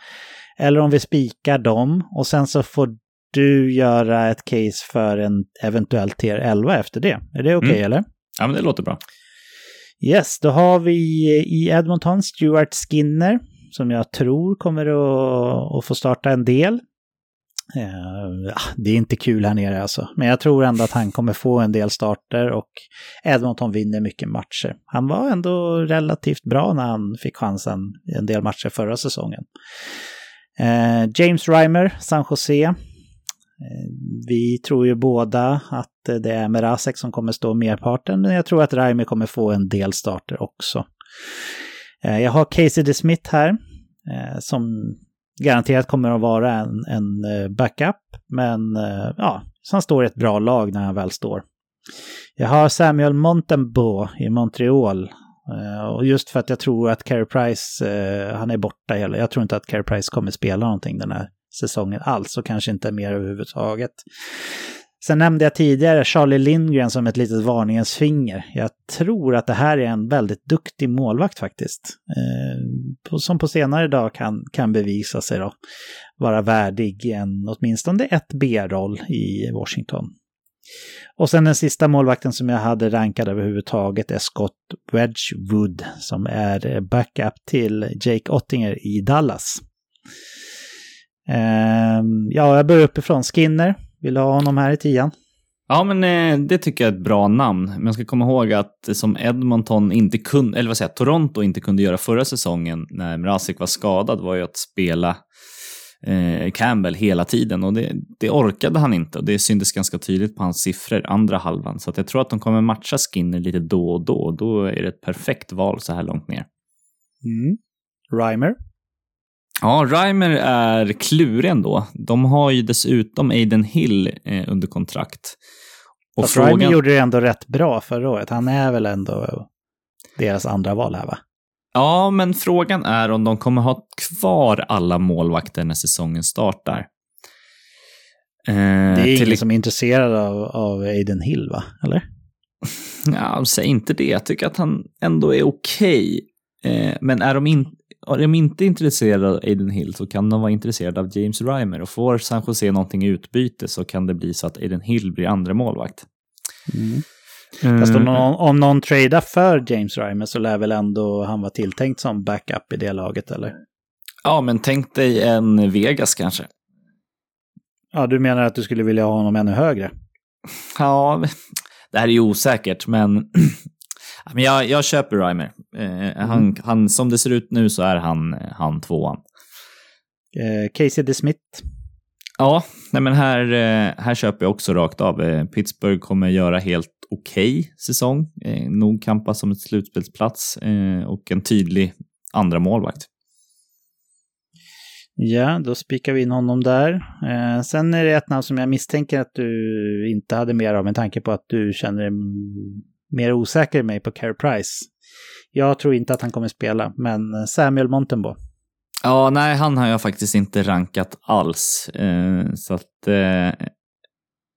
Eller om vi spikar dem och sen så får du göra ett case för en eventuell tier 11 efter det. Är det okej Mm. eller? Ja, men det låter bra. Yes, då har vi i Edmonton Stuart Skinner som jag tror kommer att, att få starta en del. Eh, ah, det är inte kul här nere alltså, men jag tror ändå att han kommer få en del starter och Edmonton vinner mycket matcher. Han var ändå relativt bra när han fick chansen i en del matcher förra säsongen. Eh, James Reimer, San Jose. Eh, vi tror ju båda att det är Merasek som kommer stå merparten, men jag tror att Reimer kommer få en del starter också. Eh, jag har Casey DeSmith här, eh, som garanterat kommer att vara en, en eh, backup, men eh, ja, så han står i ett bra lag när han väl står. Jag har Samuel Montembeau i Montreal. Eh, och just för att jag tror att Carey Price, han är borta hela. Jag tror inte att Carey Price kommer spela någonting den här säsongen alls och kanske inte mer överhuvudtaget. Sen nämnde jag tidigare Charlie Lindgren som ett litet varningens finger. Jag tror att det här är en väldigt duktig målvakt faktiskt. På- som på senare dag kan, kan bevisa sig då vara värdig en åtminstone ett B-roll i Washington. Och sen den sista målvakten som jag hade rankad överhuvudtaget är Scott Wedgwood som är backup till Jake Ottinger i Dallas. Ehm, ja, jag börjar uppifrån. Skinner, vill du ha honom här i tian? Ja, men eh, det tycker jag är ett bra namn. Men jag ska komma ihåg att som Edmonton inte kunde, eller vad säger jag, Toronto inte kunde göra förra säsongen när Mrazek var skadad var ju att spela eh, Campbell hela tiden och det, det orkade han inte och det syntes ganska tydligt på hans siffror andra halvan. Så att jag tror att de kommer matcha Skinner lite då och då och då är det ett perfekt val så här långt ner. Mm. Reimer. Ja, Reimer är klurig ändå. De har ju dessutom Aiden Hill eh, under kontrakt. Och Fast Reimer gjorde det ändå rätt bra förra året. Han är väl ändå deras andra val här va? Ja, men frågan är om de kommer ha kvar alla målvakter när säsongen startar. Eh, Det är till- ingen som är intresserad av, av Aiden Hill va? Eller? Ja, säg inte det. Jag tycker att han ändå är okej. Eh, men är de, in, är de inte intresserade av Aiden Hill så kan de vara intresserade av James Reimer. Och får San Jose någonting i utbyte så kan det bli så att Aiden Hill blir andra målvakt. Fast om någon, om någon tradar för James Reimer så lär väl ändå han vara tilltänkt som backup i det laget eller? Ja, men tänk dig en Vegas kanske. Ja, du menar att du skulle vilja ha honom ännu högre? Ja, det här är ju osäkert, men, men jag, jag köper Reimer. Eh, han, mm. han, som det ser ut nu så är han, han tvåan. Eh, Casey DeSmith. Ja, nej men här, eh, här köper jag också rakt av. Eh, Pittsburgh kommer göra helt okej okay säsong. Eh, nog kampa som ett slutspelsplats eh, och en tydlig andra målvakt. Ja, då spikar vi in honom där. Eh, sen är det ett namn som jag misstänker att du inte hade mer av med tanke på att du känner dig mer osäker än mig på Carey Price. Jag tror inte att han kommer spela, men Samuel Montenbo. Ja, nej, han har jag faktiskt inte rankat alls. Eh, så att... Eh,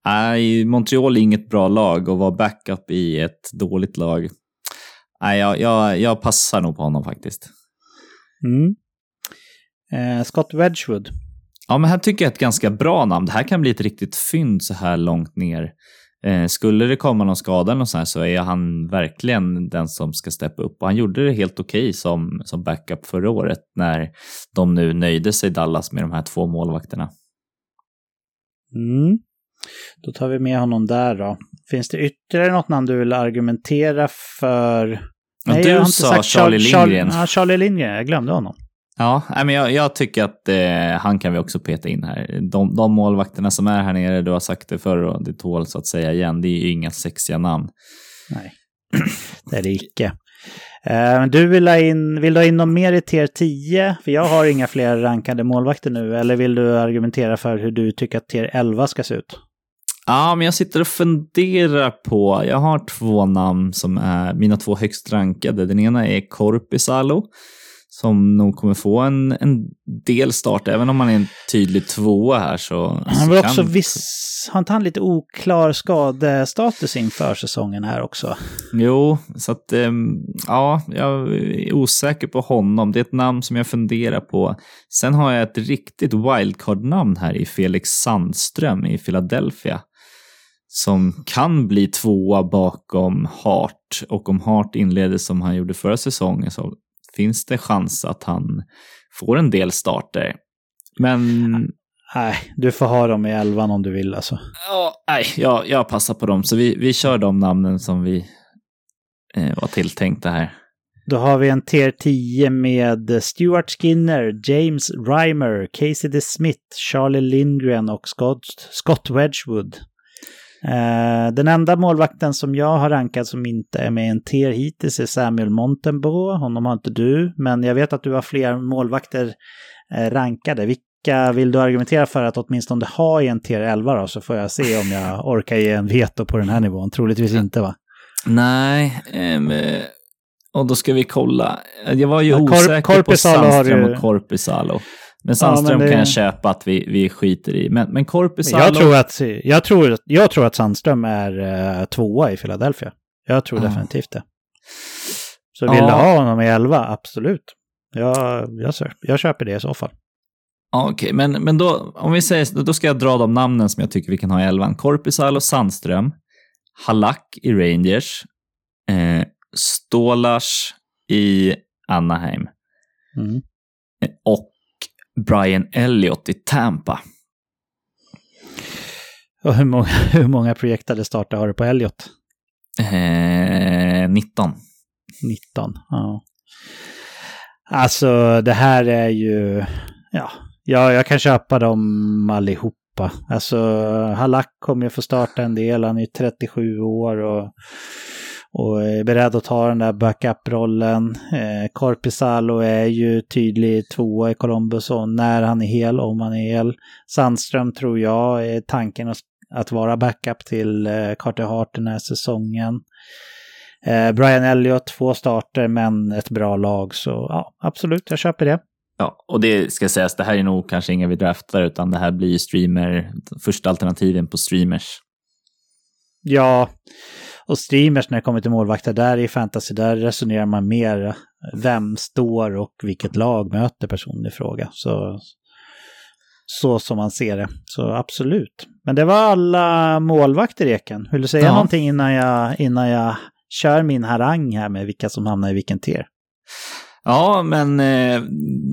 nej, Montreal är inget bra lag och vara backup i ett dåligt lag. Nej, jag, jag, jag passar nog på honom faktiskt. Mm. Eh, Scott Wedgwood. Ja, men här tycker jag ett ganska bra namn. Det här kan bli ett riktigt fynd så här långt ner. Eh, skulle det komma någon skada eller något så, här, så är han verkligen den som ska steppa upp. Och han gjorde det helt okej okay som, som backup förra året när de nu nöjde sig Dallas med de här två målvakterna. Mm. Då tar vi med honom där då. Finns det ytterligare något namn du vill argumentera för? Nej, du sa Charlie Lindgren. Char ja, Charlie Lindgren. Jag glömde honom. Ja, men jag, jag tycker att eh, han kan vi också peta in här. De, de målvakterna som är här nere, du har sagt det förr och det tål så att säga igen, det är ju inga sexiga namn. Nej, det är det icke. Eh, du vill, ha in, vill du ha in någon mer i tier 10? För jag har inga fler rankade målvakter nu. Eller vill du argumentera för hur du tycker att tier 11 ska se ut? Ja, men jag sitter och funderar på, jag har två namn som är mina två högst rankade. Den ena är Korpisalo som nog kommer få en, en del start, även om han är en tydlig tvåa här så... Han var också viss, har inte han lite oklar skadestatus inför säsongen här också? Jo, så att ehm, ja, jag är osäker på honom. Det är ett namn som jag funderar på. Sen har jag ett riktigt wildcard-namn här i Felix Sandström i Philadelphia som kan bli tvåa bakom Hart. Och om Hart inleder som han gjorde förra säsongen så finns det chans att han får en del starter. Men... Nej, du får ha dem i elvan om du vill alltså. Ja, nej, jag, jag passar på dem. Så vi, vi kör de namnen som vi eh, var tilltänkta här. Då har vi en tier 10 med Stuart Skinner, James Reimer, Casey DeSmith, Charlie Lindgren och Scott, Scott Wedgwood. Uh, den enda målvakten som jag har rankat som inte är med i en tier hittills är Samuel Montenbo. Honom har inte du, men jag vet att du har fler målvakter uh, rankade. Vilka vill du argumentera för att åtminstone ha i en tier 11 då? Så får jag se om jag orkar ge en veto på den här nivån. Troligtvis inte va? Nej, um, och då ska vi kolla. Jag var ju ja, osäker på Sandström du... och Korpisalo. Men Sandström ja, men det... kan jag köpa att vi, vi skiter i. Men, men Korpisalo... Jag tror, att, jag, tror, jag tror att Sandström är uh, tvåa i Philadelphia. Jag tror ja. definitivt det. Så vill ja. du ha honom i elva, absolut. Jag, jag, jag köper det i så fall. Okej, okay, men, men då, om vi säger, då ska jag dra de namnen som jag tycker vi kan ha i elvan. Korpisalo, Sandström, Halak i Rangers, eh, Stålars i Anaheim mm. Eh, och Brian Elliott i Tampa. Och hur många, hur många projektade starter har du på Elliott? Eh, 19. 19, ja. Alltså det här är ju, ja, ja jag kan köpa dem allihopa. Alltså Halak kommer ju få starta en del, han är 37 år och och är beredd att ta den där backup-rollen. Eh, Korpisalo är ju tydlig tvåa i Columbus och när han är hel, om han är hel. Sandström tror jag är tanken att, att vara backup till eh, Carter Hart den här säsongen. Eh, Brian Elliott, två starter men ett bra lag så ja, absolut, jag köper det. Ja, och det ska sägas, det här är nog kanske inga vi draftar utan det här blir streamer, första alternativen på streamers. Ja, och streamers när det kommer till målvakter, där i fantasy, där resonerar man mer vem står och vilket lag möter personen i fråga. Så, så som man ser det. Så absolut. Men det var alla målvakter, Eken. Vill du säga ja. någonting innan jag, innan jag kör min harang här med vilka som hamnar i vilken tier? Ja, men eh,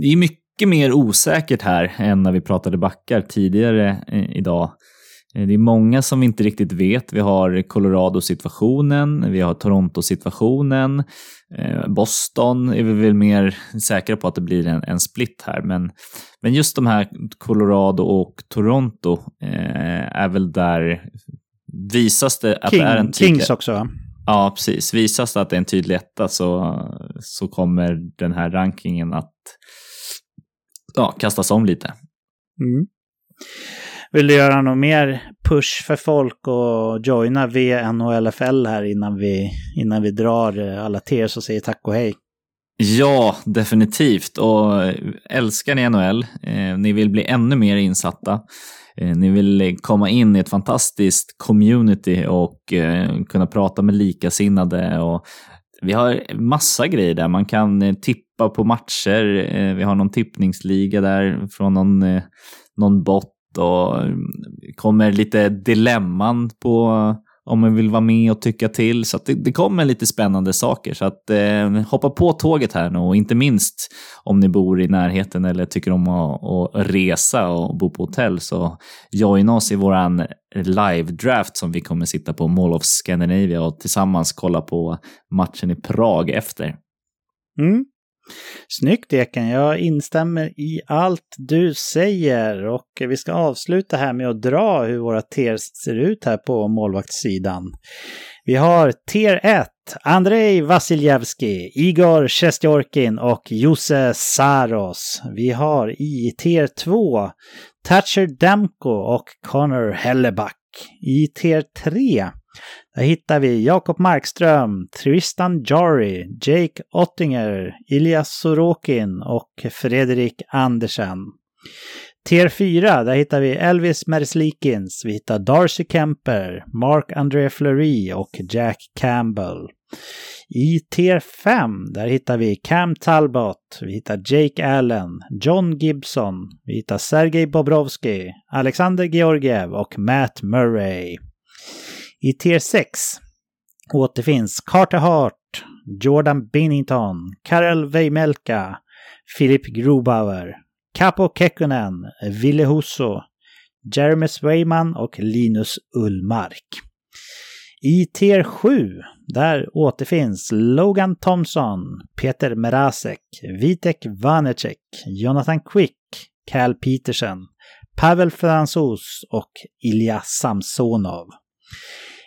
det är mycket mer osäkert här än när vi pratade backar tidigare eh, idag. Eh, det är många som vi inte riktigt vet. Vi har Colorado-situationen, vi har Toronto-situationen. Eh, Boston är vi väl mer säkra på att det blir en, en split här, men, men just de här Colorado och Toronto eh, är väl där visas det att King, det är en tydlig... Kings också? Ja, precis. Visas det att det är en tydlig etta så, så kommer den här rankingen att ja, kastas om lite. Mm. Vill du göra någon mer push för folk och joina VNHLFL här innan vi, innan vi drar alla tiers och säger tack och hej? Ja, definitivt. Och eh, älskar ni NHL, eh, ni vill bli ännu mer insatta, eh, ni vill komma in i ett fantastiskt community och eh, kunna prata med likasinnade. Och vi har massa grejer där. Man kan eh, tippa på matcher. Eh, vi har någon tippningsliga där från någon, eh, någon bot och mm, kommer lite dilemman på om man vill vara med och tycka till. Så det, det, kommer lite spännande saker. Så att eh, hoppa på tåget här nu och inte minst om ni bor i närheten eller tycker om att, att resa och bo på hotell så joina oss i våran live-draft som vi kommer sitta på Mall of Scandinavia och tillsammans kolla på matchen i Prag efter. Mm. Snyggt Eken, jag instämmer i allt du säger och vi ska avsluta här med att dra hur våra tiers ser ut här på målvaktssidan. Vi har tier 1, Andrei Vasiljevski, Igor Sjestjorkin och Jose Saros. Vi har i tier 2, Thatcher Demko och Connor Helleback. I tier 3, där hittar vi Jakob Markström, Tristan Jari, Jake Ottinger, Ilias Sorokin och Fredrik Andersen. Tier 4, där hittar vi Elvis Merslikins, vi hittar Darcy Kemper, Mark André Fleury och Jack Campbell. I tier 5, där hittar vi Cam Talbot, vi hittar Jake Allen, John Gibson, vi hittar Sergej Bobrovski, Alexander Georgiev och Matt Murray. I tier 6 återfinns Carter Hart, Jordan Binnington, Karel Weimelka, Philip Grubauer, Capo Kekkonen, Ville Husso, Jeremy Swayman och Linus Ullmark. I tier 7, där återfinns Logan Thompson, Peter Merasek, Vitek Vanecek, Jonathan Quick, Cal Petersen, Pavel Fransos och Ilja Samsonov.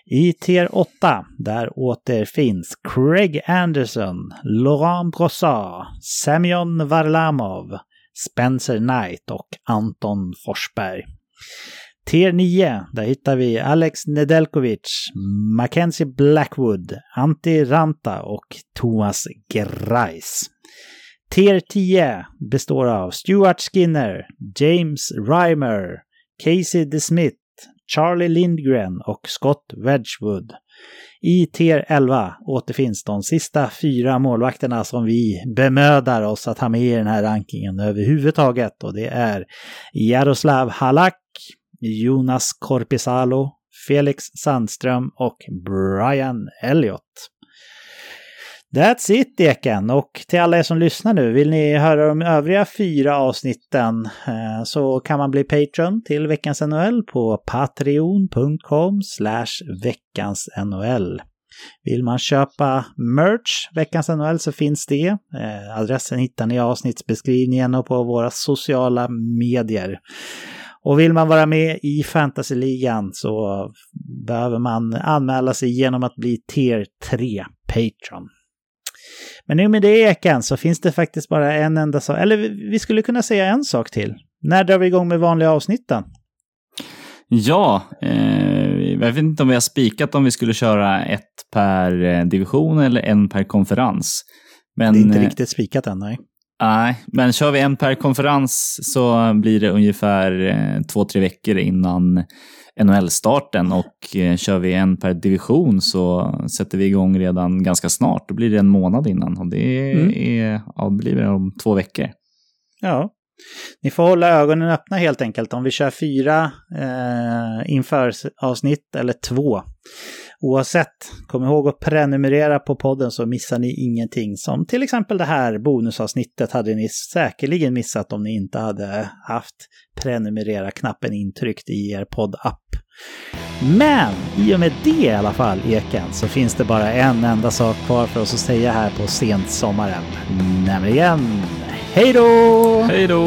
I tier 8, där återfinns Craig Anderson, Laurent Brossard, Semyon Varlamov, Spencer Knight och Anton Forsberg. Tier 9, där hittar vi Alex Nedelkovic, Mackenzie Blackwood, Antti Ranta och Thomas Greis. Tier 10 består av Stuart Skinner, James Reimer, Casey DeSmith, Charlie Lindgren och Scott Wedgwood. I tier 11 återfinns de sista fyra målvakterna som vi bemödar oss att ha med i den här rankingen överhuvudtaget och det är Jaroslav Halak, Jonas Korpisalo, Felix Sandström och Brian Elliott. That's it Eken! Och till alla er som lyssnar nu, vill ni höra de övriga fyra avsnitten eh, så kan man bli Patreon till Veckans NHL på patreon.com veckans NHL. Vill man köpa merch, Veckans NHL, så finns det. Eh, adressen hittar ni i avsnittsbeskrivningen och på våra sociala medier. Och vill man vara med i Fantasyligan så behöver man anmäla sig genom att bli Tier 3 Patreon. Men nu med det Ekan så finns det faktiskt bara en enda sak, eller vi skulle kunna säga en sak till. När drar vi igång med vanliga avsnitten? Ja, eh, jag vet inte om vi har spikat om vi skulle köra ett per eh, division eller en per konferens. Men, det är inte eh, riktigt spikat än, nej. Nej, men kör vi en per konferens så blir det ungefär eh, två, tre veckor innan NHL-starten och eh, kör vi en per division så sätter vi igång redan ganska snart. Då blir det en månad innan och det mm. är, ja, blir det om två veckor. Ja, ni får hålla ögonen öppna helt enkelt om vi kör fyra eh, inför avsnitt eller två. Oavsett, kom ihåg att prenumerera på podden så missar ni ingenting. Som till exempel det här bonusavsnittet hade ni säkerligen missat om ni inte hade haft prenumerera-knappen intryckt i er poddapp. Men i och med det i alla fall, Eken, så finns det bara en enda sak kvar för oss att säga här på sent sommaren. Nämligen Hej då! Hej då!